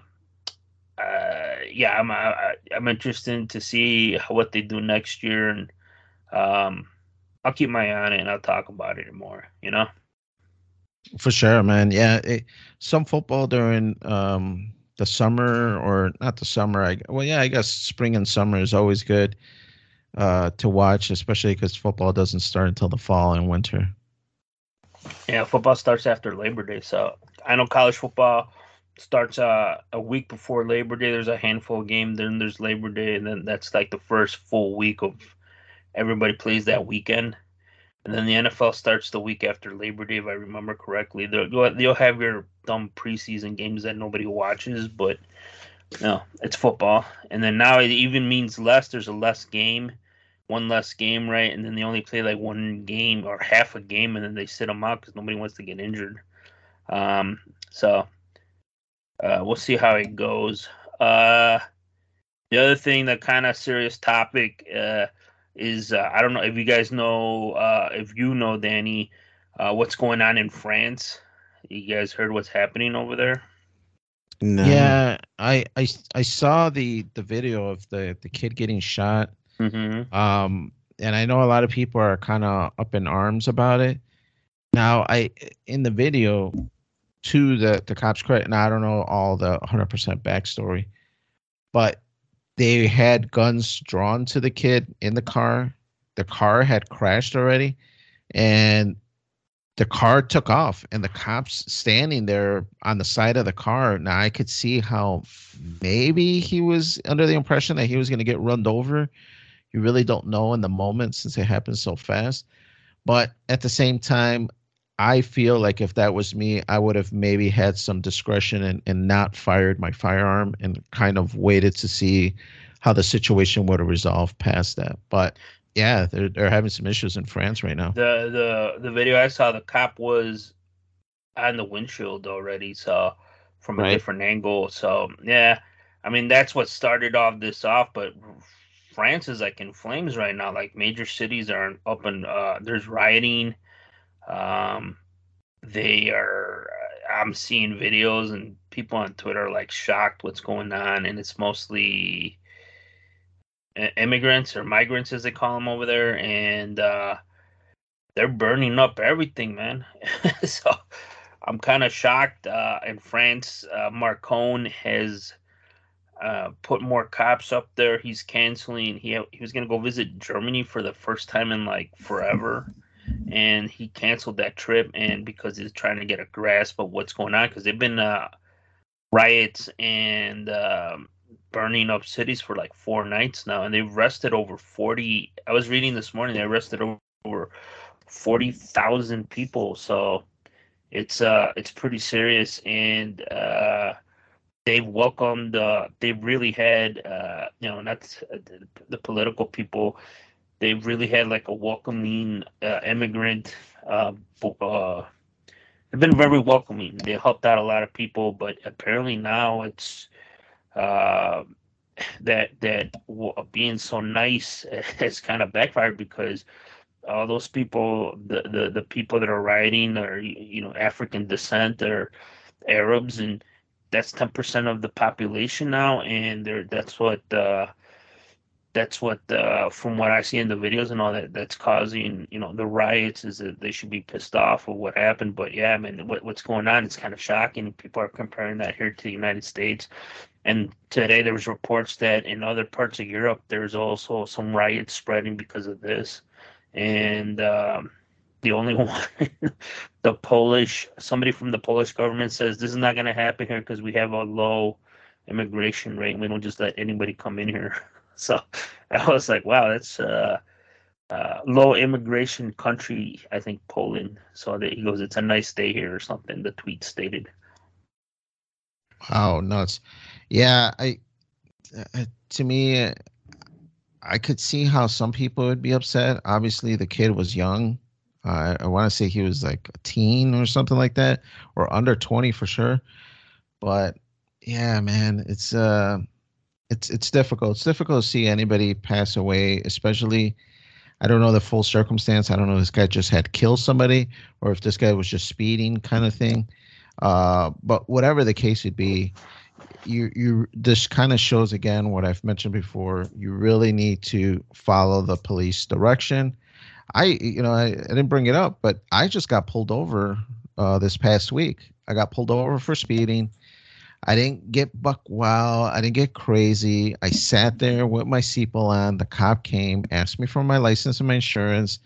uh, yeah, I'm I, I'm interested to see what they do next year, and um, I'll keep my eye on it and I'll talk about it more. You know. For sure, man. Yeah, it, some football during um, the summer or not the summer. I well, yeah, I guess spring and summer is always good uh, to watch, especially because football doesn't start until the fall and winter. Yeah, football starts after Labor Day, so I know college football starts uh, a week before Labor Day. There's a handful of games, then there's Labor Day, and then that's like the first full week of everybody plays that weekend. And then the NFL starts the week after Labor Day, if I remember correctly. They'll, they'll have your dumb preseason games that nobody watches, but no, it's football. And then now it even means less. There's a less game, one less game, right? And then they only play like one game or half a game, and then they sit them out because nobody wants to get injured. Um, so uh, we'll see how it goes. Uh, the other thing, the kind of serious topic, uh, is uh, I don't know if you guys know uh, if you know Danny uh, what's going on in France. You guys heard what's happening over there? No. Yeah, I, I I saw the the video of the the kid getting shot. Mm-hmm. Um, and I know a lot of people are kind of up in arms about it. Now, I in the video to the the cops credit, and I don't know all the 100% backstory, but they had guns drawn to the kid in the car. The car had crashed already, and the car took off, and the cops standing there on the side of the car. Now I could see how maybe he was under the impression that he was going to get run over. You really don't know in the moment since it happened so fast. But at the same time, I feel like if that was me, I would have maybe had some discretion and, and not fired my firearm and kind of waited to see how the situation would have resolved past that. But yeah, they're they're having some issues in France right now. The the the video I saw, the cop was on the windshield already, so from a right. different angle. So yeah, I mean that's what started off this off, but France is like in flames right now. Like major cities are up and uh, there's rioting um, they are. I'm seeing videos and people on Twitter are like shocked what's going on, and it's mostly immigrants or migrants as they call them over there, and uh, they're burning up everything, man. *laughs* so I'm kind of shocked. Uh, in France, uh, Macron has uh, put more cops up there. He's canceling. He he was gonna go visit Germany for the first time in like forever and he canceled that trip and because he's trying to get a grasp of what's going on because they've been uh, riots and um, burning up cities for like four nights now and they've arrested over 40 i was reading this morning they arrested over 40,000 people so it's uh it's pretty serious and uh they've welcomed uh they've really had uh you know not the, the political people they really had like a welcoming uh, immigrant. Uh, uh, they've been very welcoming. They helped out a lot of people, but apparently now it's uh, that that being so nice *laughs* has kind of backfired because all those people, the, the the people that are rioting are you know African descent or Arabs, and that's ten percent of the population now, and that's what. Uh, that's what uh, from what I see in the videos and all that that's causing you know the riots is that they should be pissed off of what happened. But yeah, I mean what, what's going on is kind of shocking. People are comparing that here to the United States. And today there was reports that in other parts of Europe there's also some riots spreading because of this. And um, the only *laughs* one, the Polish somebody from the Polish government says this is not going to happen here because we have a low immigration rate. We don't just let anybody come in here. *laughs* *laughs* So I was like, wow, that's uh, uh, low immigration country, I think Poland. So he goes, it's a nice day here or something. The tweet stated. Wow, nuts. Yeah, I uh, to me, I could see how some people would be upset. Obviously, the kid was young. Uh, I want to say he was like a teen or something like that, or under twenty for sure. But yeah, man, it's uh it's it's difficult. It's difficult to see anybody pass away, especially. I don't know the full circumstance. I don't know if this guy just had killed somebody or if this guy was just speeding, kind of thing. Uh, but whatever the case would be, you you this kind of shows again what I've mentioned before. You really need to follow the police direction. I, you know, I, I didn't bring it up, but I just got pulled over uh, this past week. I got pulled over for speeding. I didn't get buck wild. I didn't get crazy. I sat there with my seatbelt on. The cop came, asked me for my license and my insurance.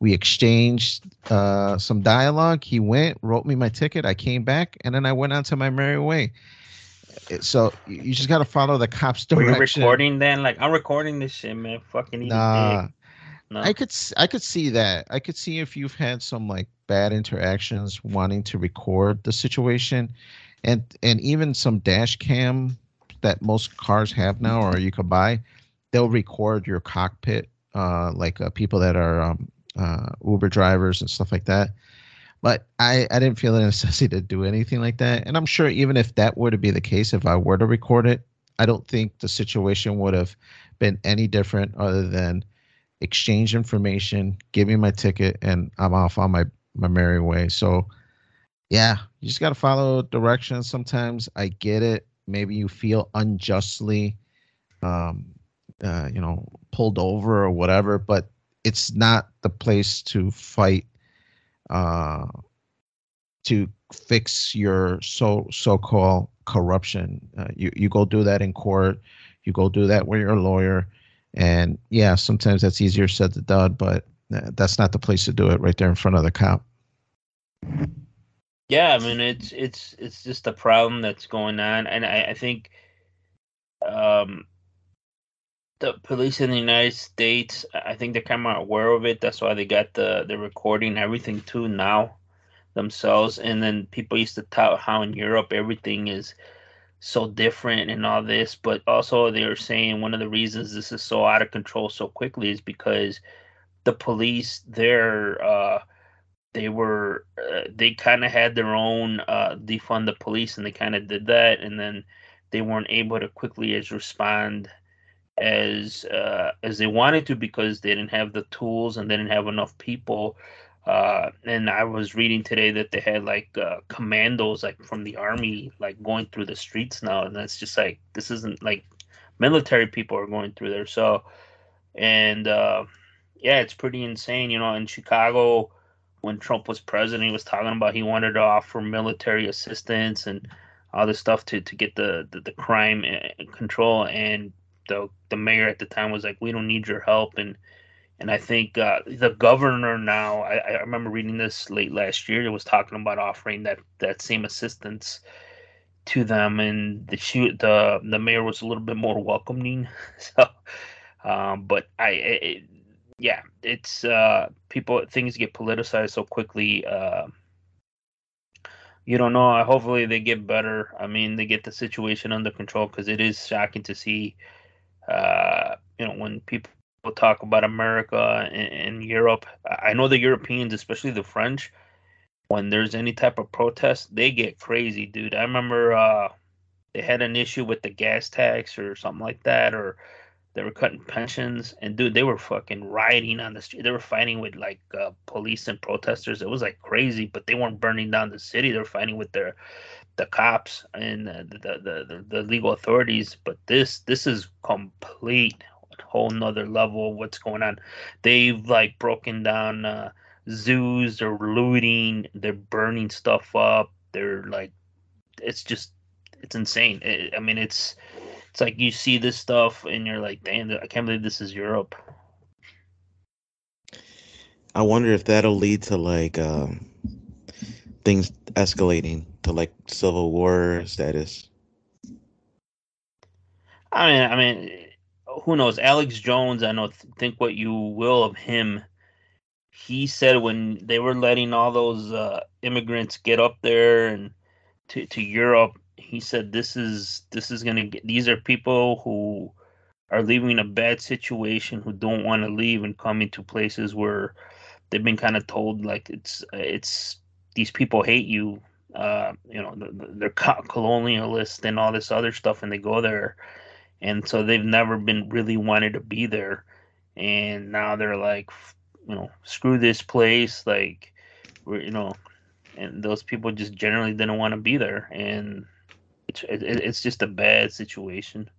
We exchanged uh, some dialogue. He went, wrote me my ticket. I came back, and then I went on to my merry way. So you just got to follow the cops' direction. Were you recording then? Like I'm recording this shit, man. Fucking nah. No. I could I could see that. I could see if you've had some like bad interactions wanting to record the situation and and even some dash cam that most cars have now or you could buy they'll record your cockpit uh, like uh, people that are um, uh, uber drivers and stuff like that. But I, I didn't feel the necessity to do anything like that. And i'm sure even if that were to be the case if i were to record it i don't think the situation would have been any different other than exchange information give me my ticket and i'm off on my my merry way. So yeah, you just got to follow directions. Sometimes I get it. Maybe you feel unjustly, um, uh, you know, pulled over or whatever, but it's not the place to fight, uh, to fix your so so-called corruption. Uh, you you go do that in court. You go do that with your lawyer, and yeah, sometimes that's easier said than done, but uh, that's not the place to do it right there in front of the cop. Yeah, I mean it's it's it's just a problem that's going on, and I, I think um, the police in the United States, I think they're kind of aware of it. That's why they got the the recording everything too now themselves. And then people used to tout how in Europe everything is so different and all this, but also they were saying one of the reasons this is so out of control so quickly is because the police there. Uh, they were uh, they kind of had their own uh, defund the police and they kind of did that and then they weren't able to quickly as respond as uh, as they wanted to because they didn't have the tools and they didn't have enough people. Uh, and I was reading today that they had like uh, commandos like from the army like going through the streets now and that's just like this isn't like military people are going through there. So and uh, yeah it's pretty insane you know in Chicago when Trump was president, he was talking about he wanted to offer military assistance and all this stuff to, to get the, the, the crime control. And the the mayor at the time was like, "We don't need your help." And and I think uh, the governor now, I, I remember reading this late last year. Was talking about offering that that same assistance to them, and the shoot the the mayor was a little bit more welcoming. *laughs* So, um, but I it, yeah, it's uh, people things get politicized so quickly. Uh, you don't know. Hopefully, they get better. I mean, they get the situation under control because it is shocking to see. Uh, you know, when people talk about America and, and Europe, I know the Europeans, especially the French, when there's any type of protest, they get crazy, dude. I remember uh, they had an issue with the gas tax or something like that, or they were cutting pensions, and dude, they were fucking rioting on the street. They were fighting with like uh, police and protesters. It was like crazy, but they weren't burning down the city. They were fighting with their the cops and the the, the, the, legal authorities. But this this is complete whole nother level of what's going on. They've like broken down uh, zoos. They're looting. They're burning stuff up. They're like, it's just it's insane. It, I mean, it's it's like you see this stuff and you're like, damn, I can't believe this is Europe. I wonder if that'll lead to like um, things escalating to like civil war status. I mean, I mean, who knows? Alex Jones, I know. Think what you will of him. He said when they were letting all those uh, immigrants get up there and to to Europe, he said this is this is gonna get these are people who are leaving a bad situation who don't want to leave and come into places where they've been kind of told like it's it's these people hate you uh you know they're colonialists and all this other stuff and they go there. And so they've never been really wanted to be there. And now they're like you know screw this place like we're you know and those people just generally didn't want to be there. And it, it's just a bad situation.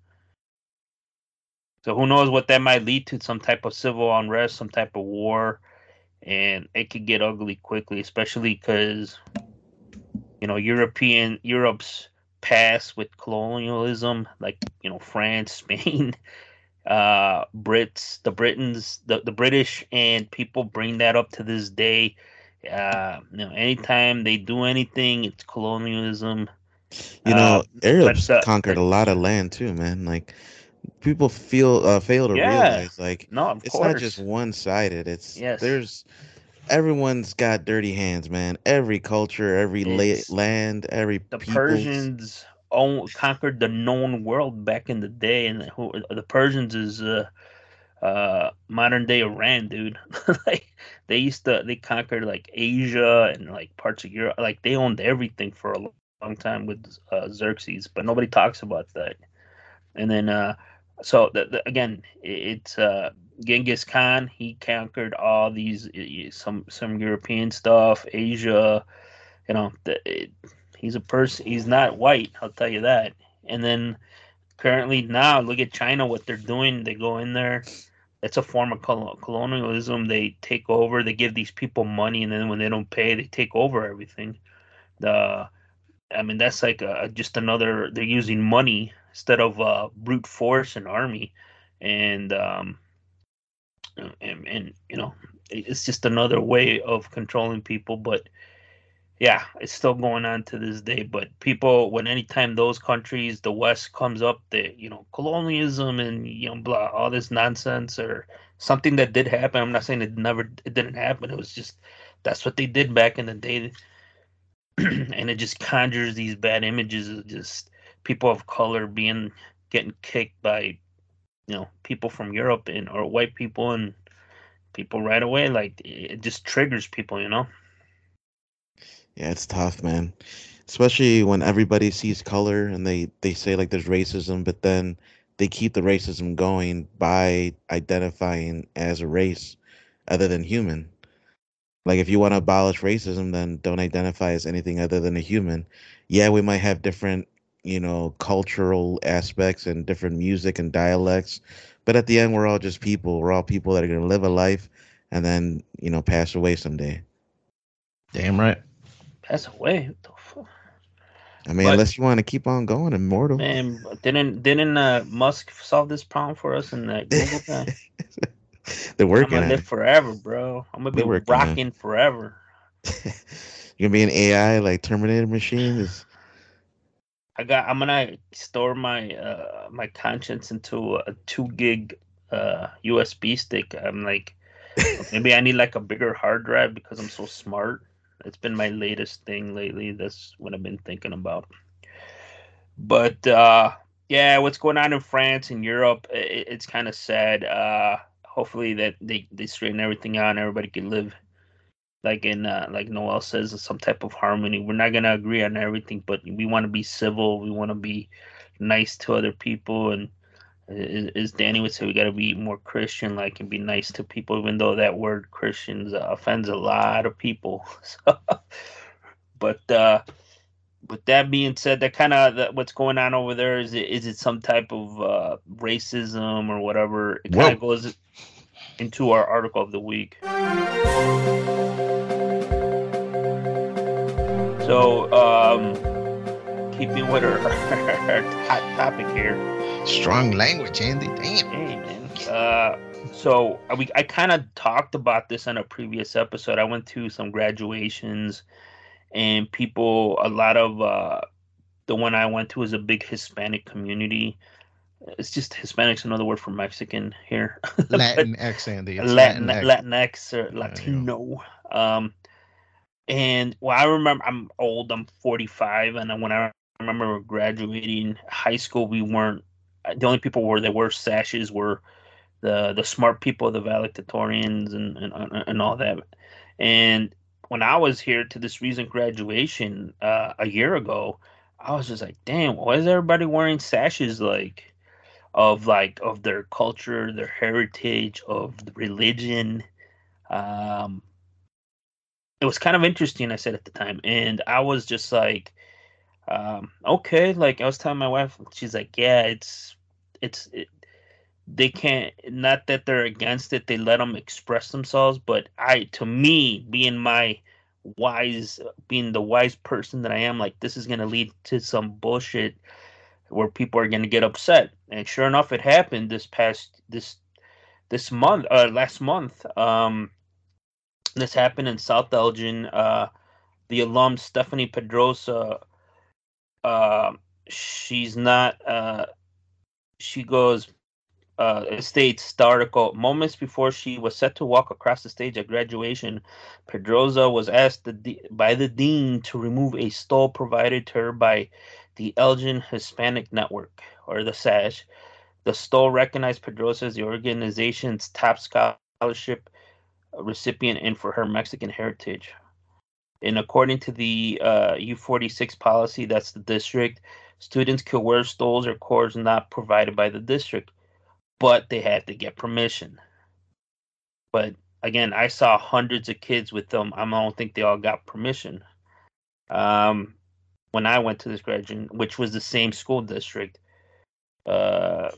So who knows what that might lead to? Some type of civil unrest, some type of war, and it could get ugly quickly, especially because you know European Europe's past with colonialism, like you know France, *laughs* Spain, uh, Brits, the Britons, the, the British, and people bring that up to this day. Uh, you know, anytime they do anything, it's colonialism. You know, uh, Arabs conquered a lot of land too, man. Like people feel uh, fail to yeah. realize, like no, it's course. not just one sided. It's yes. there's everyone's got dirty hands, man. Every culture, every la- land, every the peoples. Persians own, conquered the known world back in the day, and who, the Persians is uh, uh, modern day Iran, dude. *laughs* like they used to they conquered like Asia and like parts of Europe. Like they owned everything for a long time with uh, Xerxes, but nobody talks about that. And then uh, so the, the, again, it's uh, Genghis Khan. He conquered all these some some European stuff, Asia. You know, the, it, he's a person. He's not white. I'll tell you that. And then currently now, look at China. What they're doing, they go in there. It's a form of colonialism. They take over. They give these people money, and then when they don't pay, they take over everything. The, I mean, that's like a, just another. They're using money instead of uh, brute force and army, and um, and, and you know, it's just another way of controlling people. But yeah, it's still going on to this day. But people, when anytime those countries, the West comes up, the you know colonialism and you know blah, all this nonsense or something that did happen. I'm not saying it never, it didn't happen. It was just that's what they did back in the day, *clears throat* and it just conjures these bad images of just people of color being getting kicked by you know people from Europe and or white people and people right away. Like it just triggers people, you know. Yeah, it's tough, man. Especially when everybody sees color and they they say like there's racism, but then they keep the racism going by identifying as a race other than human. Like if you want to abolish racism, then don't identify as anything other than a human. Yeah, we might have different, you know, cultural aspects and different music and dialects, but at the end we're all just people. We're all people that are going to live a life and then, you know, pass away someday. Damn right pass away. What the fuck? I mean, but, unless you want to keep on going, immortal. Man, didn't didn't uh, Musk solve this problem for us in that Google time? *laughs* They're working. I'm gonna live it. forever, bro. I'm gonna be rocking forever. *laughs* You're gonna be an AI like Terminator machines. I got. I'm gonna store my uh my conscience into a two gig uh USB stick. I'm like, maybe I need like a bigger hard drive because I'm so smart. It's been my latest thing lately. That's what I've been thinking about. But uh, yeah, what's going on in France and Europe? It, it's kind of sad. Uh, hopefully that they, they straighten everything out and everybody can live like in uh, like Noel says, some type of harmony. We're not gonna agree on everything, but we want to be civil. We want to be nice to other people and as Danny would say, we got to be more Christian like and be nice to people, even though that word Christians offends a lot of people. *laughs* So, but uh, with that being said, that kind of what's going on over there is it is it some type of uh, racism or whatever? It kind of goes into our article of the week. So, um, keeping with our, *laughs* our hot topic here Strong language, Andy. Damn. Hey, man. Uh, so we I kind of talked about this on a previous episode. I went to some graduations, and people, a lot of uh, the one I went to is a big Hispanic community. It's just Hispanic's another word for Mexican here. *laughs* Latinx, Andy. It's Latin, Latinx or Latino. Um, and well, I remember I'm old. I'm 45, and when I remember graduating high school, we weren't the only people where there were sashes were the the smart people, the valedictorians, and and and all that. And when I was here to this recent graduation uh, a year ago, I was just like, damn, why is everybody wearing sashes like of like of their culture, their heritage, of religion? Um, it was kind of interesting. I said at the time, and I was just like, um, okay, like I was telling my wife, she's like, yeah, it's it's it, they can't not that they're against it they let them express themselves but i to me being my wise being the wise person that i am like this is going to lead to some bullshit where people are going to get upset. And sure enough it happened this past this this month uh last month um this happened in south elgin uh the alum stephanie pedrosa uh she's not uh she goes uh, states the article moments before she was set to walk across the stage at graduation. Pedrosa was asked the, by the dean to remove a stole provided to her by the elgin hispanic network or the sash the stole recognized pedrosa as the organization's top scholarship recipient and for her mexican heritage. And according to the uh, u46 policy that's the district students could wear stoles or cords not provided by the district but they had to get permission. But again, I saw hundreds of kids with them. I don't think they all got permission. Um, when I went to this graduation, which was the same school district. Uh,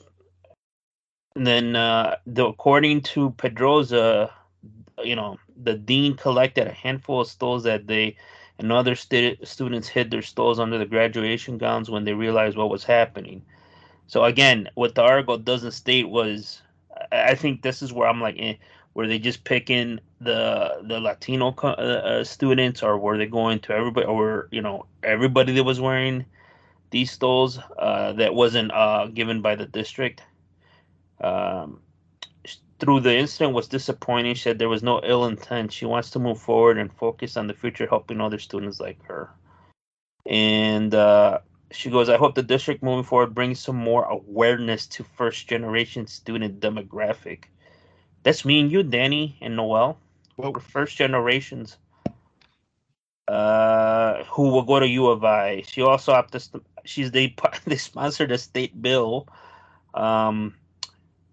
and then, uh, the, according to Pedroza, you know, the dean collected a handful of stoles that day, and other st- students hid their stoles under the graduation gowns when they realized what was happening. So again, what the article doesn't state was, I think this is where I'm like, eh, were they just picking the the Latino uh, uh, students, or were they going to everybody, or you know everybody that was wearing these stoles uh, that wasn't uh, given by the district? Um, through the incident was disappointing. She said there was no ill intent. She wants to move forward and focus on the future, helping other students like her. And uh, she goes, I hope the district moving forward brings some more awareness to first generation student demographic. That's me and you, Danny and Noel. Well, We're first generations. Uh, who will go to U of I. She also opted. She's they *laughs* they sponsored a state bill, um,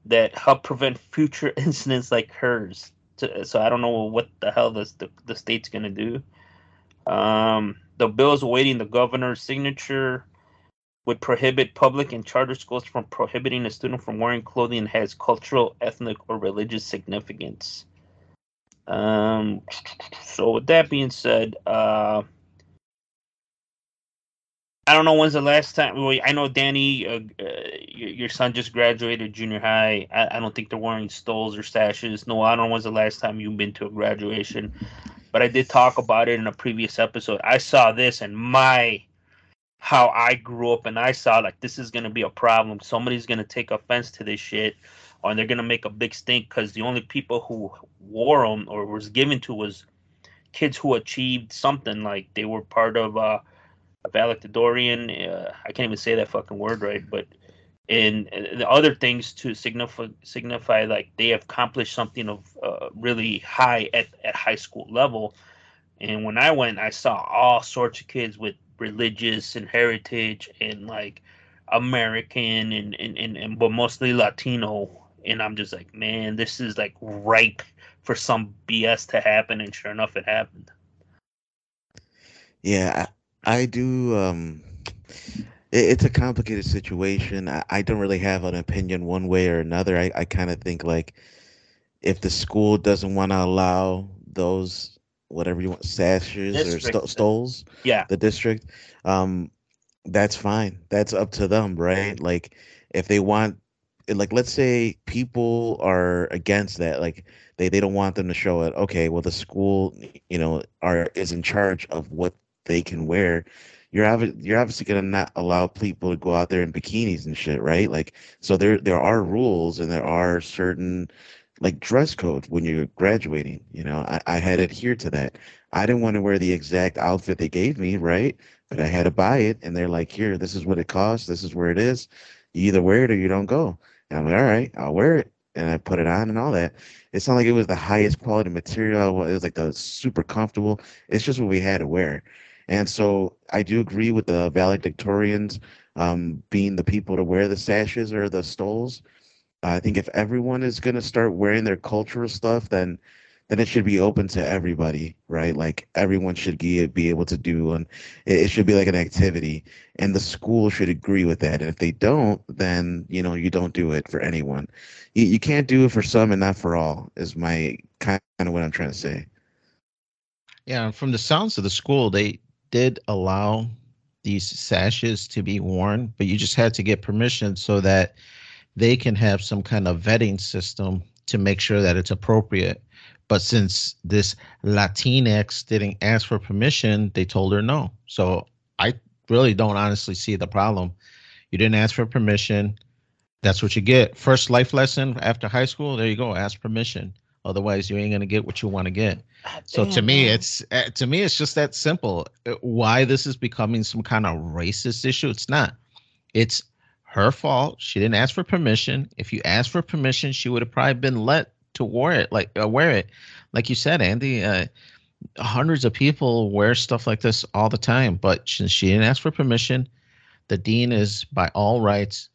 that help prevent future *laughs* incidents like hers. So I don't know what the hell this the, the state's gonna do. Um, the bill is awaiting the governor's signature. Would prohibit public and charter schools from prohibiting a student from wearing clothing that has cultural, ethnic, or religious significance. Um, so with that being said, uh, I don't know when's the last time. Well, I know Danny, uh, uh, your, son just graduated junior high. I, I, don't think they're wearing stoles or sashes. No, I don't know when's the last time you've been to a graduation but I did talk about it in a previous episode. I saw this and my how I grew up and I saw like this is gonna be a problem. Somebody's gonna take offense to this shit, or they're gonna make a big stink because the only people who wore them or was given to was kids who achieved something like they were part of uh, a valedictorian. Uh, I can't even say that fucking word right, but and the other things to signify signify like they have accomplished something of uh, really high at, at high school level. And when i went i saw all sorts of kids with religious and heritage and like american and and, and, and but mostly latino. And i'm just like man this is like ripe for some bs to happen. And sure enough it happened. Yeah i, do um it, it's a complicated situation. I, I don't really have an opinion one way or another. I, I kind of think like if the school doesn't want to allow those whatever you want sashes district. or st- stoles, yeah, the district, um, that's fine. That's up to them, right? Like if they want like let's say people are against that like they, they don't want them to show it okay well the school you know are is in charge of what they can wear you're you're obviously gonna not allow people to go out there in bikinis and shit, right? Like, so there there are rules and there are certain like dress code when you're graduating. You know, I, I had adhered to that. I didn't want to wear the exact outfit they gave me, right? But I had to buy it, and they're like, "Here, this is what it costs. This is where it is. You either wear it or you don't go." And I'm like, "All right, I'll wear it." And I put it on and all that. It's not like it was the highest quality material. It was like the super comfortable. It's just what we had to wear. And so I do agree with the valedictorians um, being the people to wear the sashes or the stoles. I think if everyone is going to start wearing their cultural stuff, then then it should be open to everybody, right? Like everyone should be, able to do, and it, it should be like an activity, and the school should agree with that. And if they don't, then you know you don't do it for anyone. You, you can't do it for some and not for all. Is my kind of what I'm trying to say. Yeah, from the sounds of the school, they did allow these sashes to be worn, but you just had to get permission so that they can have some kind of vetting system to make sure that it's appropriate. But since this Latinx didn't ask for permission, they told her no. So I really don't honestly see the problem. You didn't ask for permission. That's what you get. First life lesson after high school, there you go. Ask permission. Otherwise, you ain't gonna get what you want to get. Ah, so to me, it's uh, to me, it's just that simple. Uh, why this is becoming some kind of racist issue? It's not. It's her fault. She didn't ask for permission. If you asked for permission, she would have probably been let to wear it, like uh, wear it, like you said, Andy. Uh, hundreds of people wear stuff like this all the time, but since she didn't ask for permission, the dean is by all rights.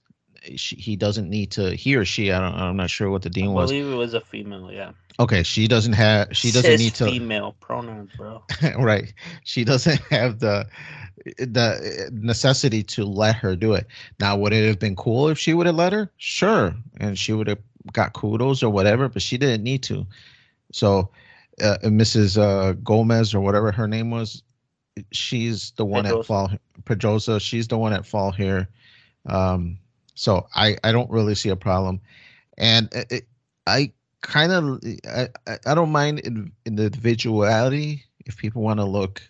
She, he doesn't need to. He or she. I don't. I'm not sure what the dean was. I believe it was a female. Yeah. Okay, she doesn't have. She doesn't Cis need to. Female pronouns, bro. *laughs* right. She doesn't *laughs* have the the necessity to let her do it. Now, would it have been cool if she would have let her? Sure, and she would have got kudos or whatever, but she didn't need to. So, uh, Mrs. Uh, Gomez or whatever her name was, she's the one Pedrosa. at fall. Pedrosa, she's the one at fall here. Um, so I I don't really see a problem, and it, I kind of I, I don't mind in, individuality if people want to look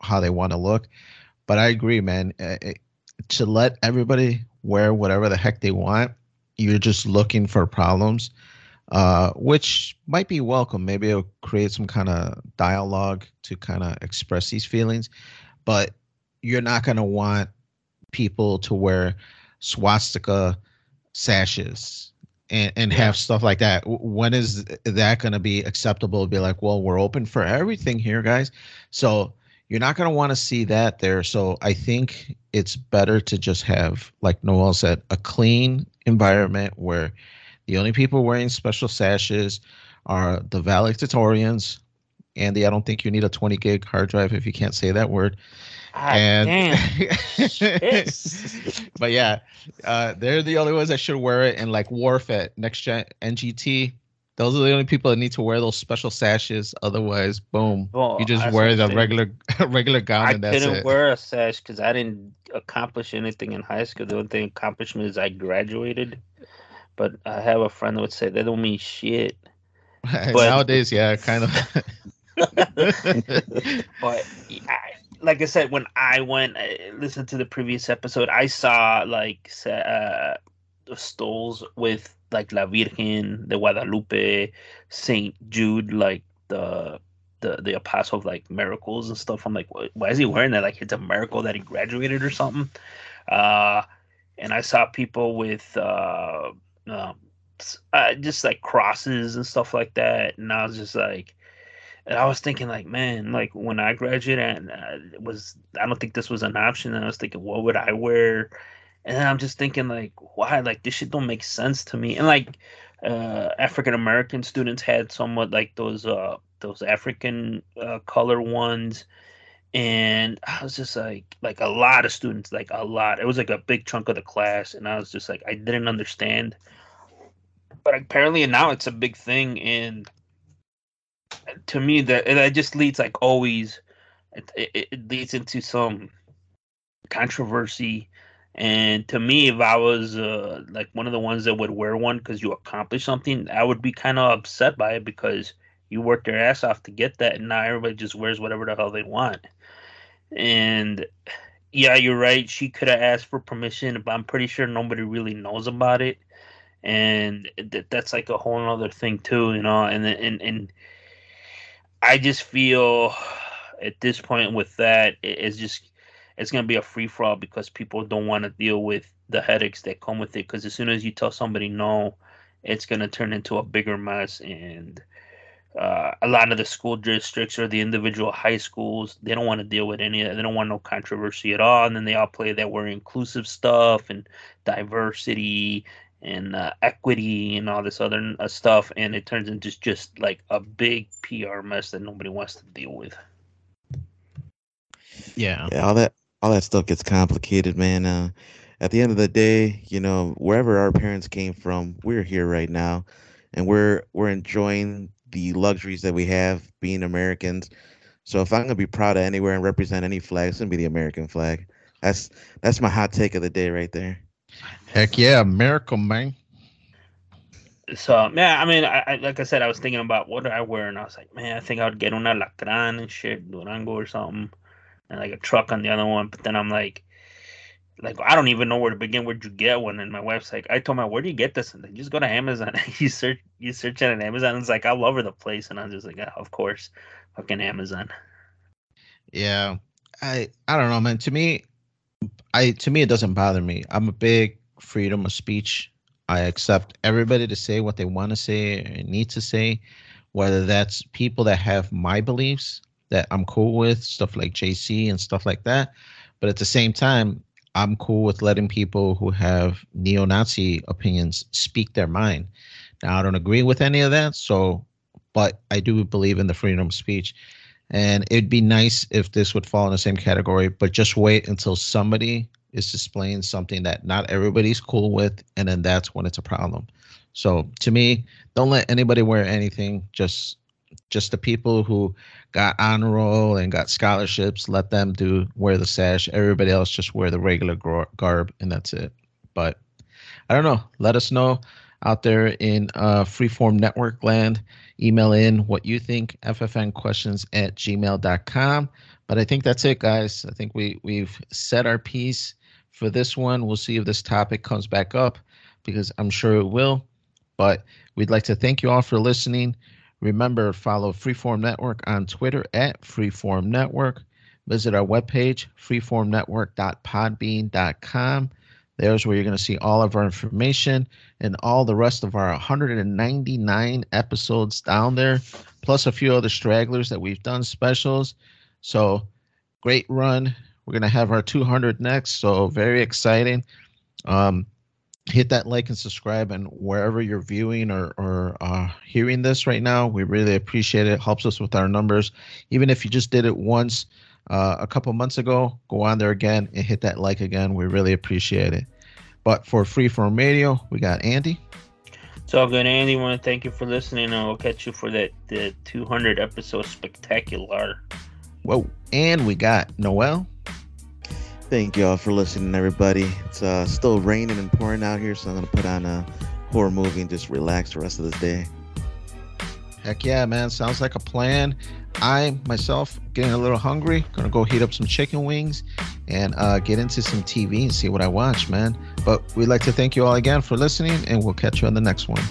how they want to look but I agree, man. Uh, to let everybody wear whatever the heck they want, you're just looking for problems, uh, which might be welcome. Maybe it'll create some kind of dialogue to kind of express these feelings, but you're not going to want people to wear swastika sashes and, and have stuff like that. When is that going to be acceptable? Be like, well, we're open for everything here, guys. So you're not going to want to see that there. So I think it's better to just have, like Noel said, a clean environment where the only people wearing special sashes are the valedictorians. Andy, I don't think you need a 20 gig hard drive if you can't say that word. Ah, and *laughs* but yeah, uh, they're the only ones that should wear it. And like Worf at Next Gen NGT, those are the only people that need to wear those special sashes. Otherwise, boom, well, you just wear the regular *laughs* regular gown. I and that's couldn't it. wear a sash because I didn't accomplish anything in high school. The only thing accomplishment is I graduated. But I have a friend that would say that don't mean shit. *laughs* But, Nowadays, yeah, kind of. but I, like I said, when I went I uh, listened to the previous episode, I saw like uh, stoles with like La Virgen de Guadalupe, Saint Jude, like the the the apostle of like miracles and stuff. I'm like, why is he wearing that? Like it's a miracle that he graduated or something. Uh, and I saw people with uh, um, uh, just like crosses and stuff like that, and I was just like, and I was thinking like, man, like when I graduated, and uh, it was I don't think this was an option. And I was thinking, what would I wear? and I'm just thinking like, why? Like this shit don't make sense to me. And like uh, African American students had somewhat like those uh those African uh, color ones, and I was just like like a lot of students, like a lot. It was like a big chunk of the class, and I was just like I didn't understand. But apparently now it's a big thing, and to me that that just leads like always. It, it, it leads into some controversy and to me, if I was uh, like one of the ones that would wear one because you accomplished something, I would be kind of upset by it because you worked your ass off to get that, and now everybody just wears whatever the hell they want. And yeah, you're right. She could have asked for permission, but I'm pretty sure nobody really knows about it. And th- that's like a whole other thing too, you know. And and and I just feel at this point with that, it's just it's to be a free for all because people don't want to deal with the headaches that come with it. Because as soon as you tell somebody no, it's to turn into a bigger mess. And uh, a lot of the school districts or the individual high schools, they don't want to deal with any of that. They don't want no controversy at all. And then they all play that we're inclusive stuff and diversity and uh, equity and all this other uh, stuff, and it turns into just like a big PR mess that nobody wants to deal with. Yeah. Yeah, all that all that stuff gets complicated, man. Uh, at the end of the day, you know, wherever our parents came from, we're here right now, and we're we're enjoying the luxuries that we have being Americans. So if I'm gonna be proud of anywhere and represent any flag, it's gonna be the American flag. That's that's my hot take of the day right there. Heck yeah, miracle man. So yeah, I mean, I, I like I said, I was thinking about what do I wear, and I was like, man, I think I would get una lacran and shit, Durango or something, and like a truck on the other one. But then I'm like, like I don't even know where to begin. Where'd you get one? And my wife's like, I told my, where do you get this? And like, just go to Amazon. *laughs* you search, you search it on Amazon. It's like all over the place, and I'm just like, oh, of course, fucking Amazon. Yeah. I I don't know, man. To me, I to me it doesn't bother me. I'm a big freedom of speech. I accept everybody to say what they want to say and need to say, whether that's people that have my beliefs that I'm cool with, stuff like JC and stuff like that. But at the same time, I'm cool with letting people who have neo-Nazi opinions speak their mind. Now I don't agree with any of that, so but I do believe in the freedom of speech. And it'd be nice if this would fall in the same category, but just wait until somebody is displaying something that not everybody's cool with, and then that's when it's a problem. So to me, don't let anybody wear anything. Just just the people who got honor roll and got scholarships, let them do wear the sash. Everybody else just wear the regular garb, and that's it. But I don't know. Let us know out there in uh, freeform network land email in what you think ffnquestions at gmail.com but i think that's it guys i think we we've set our piece for this one. We'll see if this topic comes back up because i'm sure it will. But we'd like to thank you all for listening. Remember follow freeform network on twitter at freeform network. Visit our webpage freeformnetwork.podbean.com there's where you're going to see all of our information and all the rest of our 199 episodes down there, plus a few other stragglers that we've done specials. So great run. We're going to have our 200 next. So very exciting. Um, hit that like and subscribe and wherever you're viewing or, or uh, hearing this right now we really appreciate it. it helps us with our numbers even if you just did it once uh, a couple months ago. Go on there again and hit that like again. We really appreciate it. But for Freeform Radio, we got Andy. It's all good, Andy. Want to thank you for listening, and we'll catch you for that the 200 episode spectacular. Whoa! And we got Noel. Thank y'all for listening, everybody. It's uh, still raining and pouring out here, so I'm gonna put on a horror movie and just relax the rest of the day. Heck yeah, man! Sounds like a plan. I myself getting a little hungry. Gonna go heat up some chicken wings and uh, get into some TV and see what I watch, man. But we'd like to thank you all again for listening, and we'll catch you on the next one.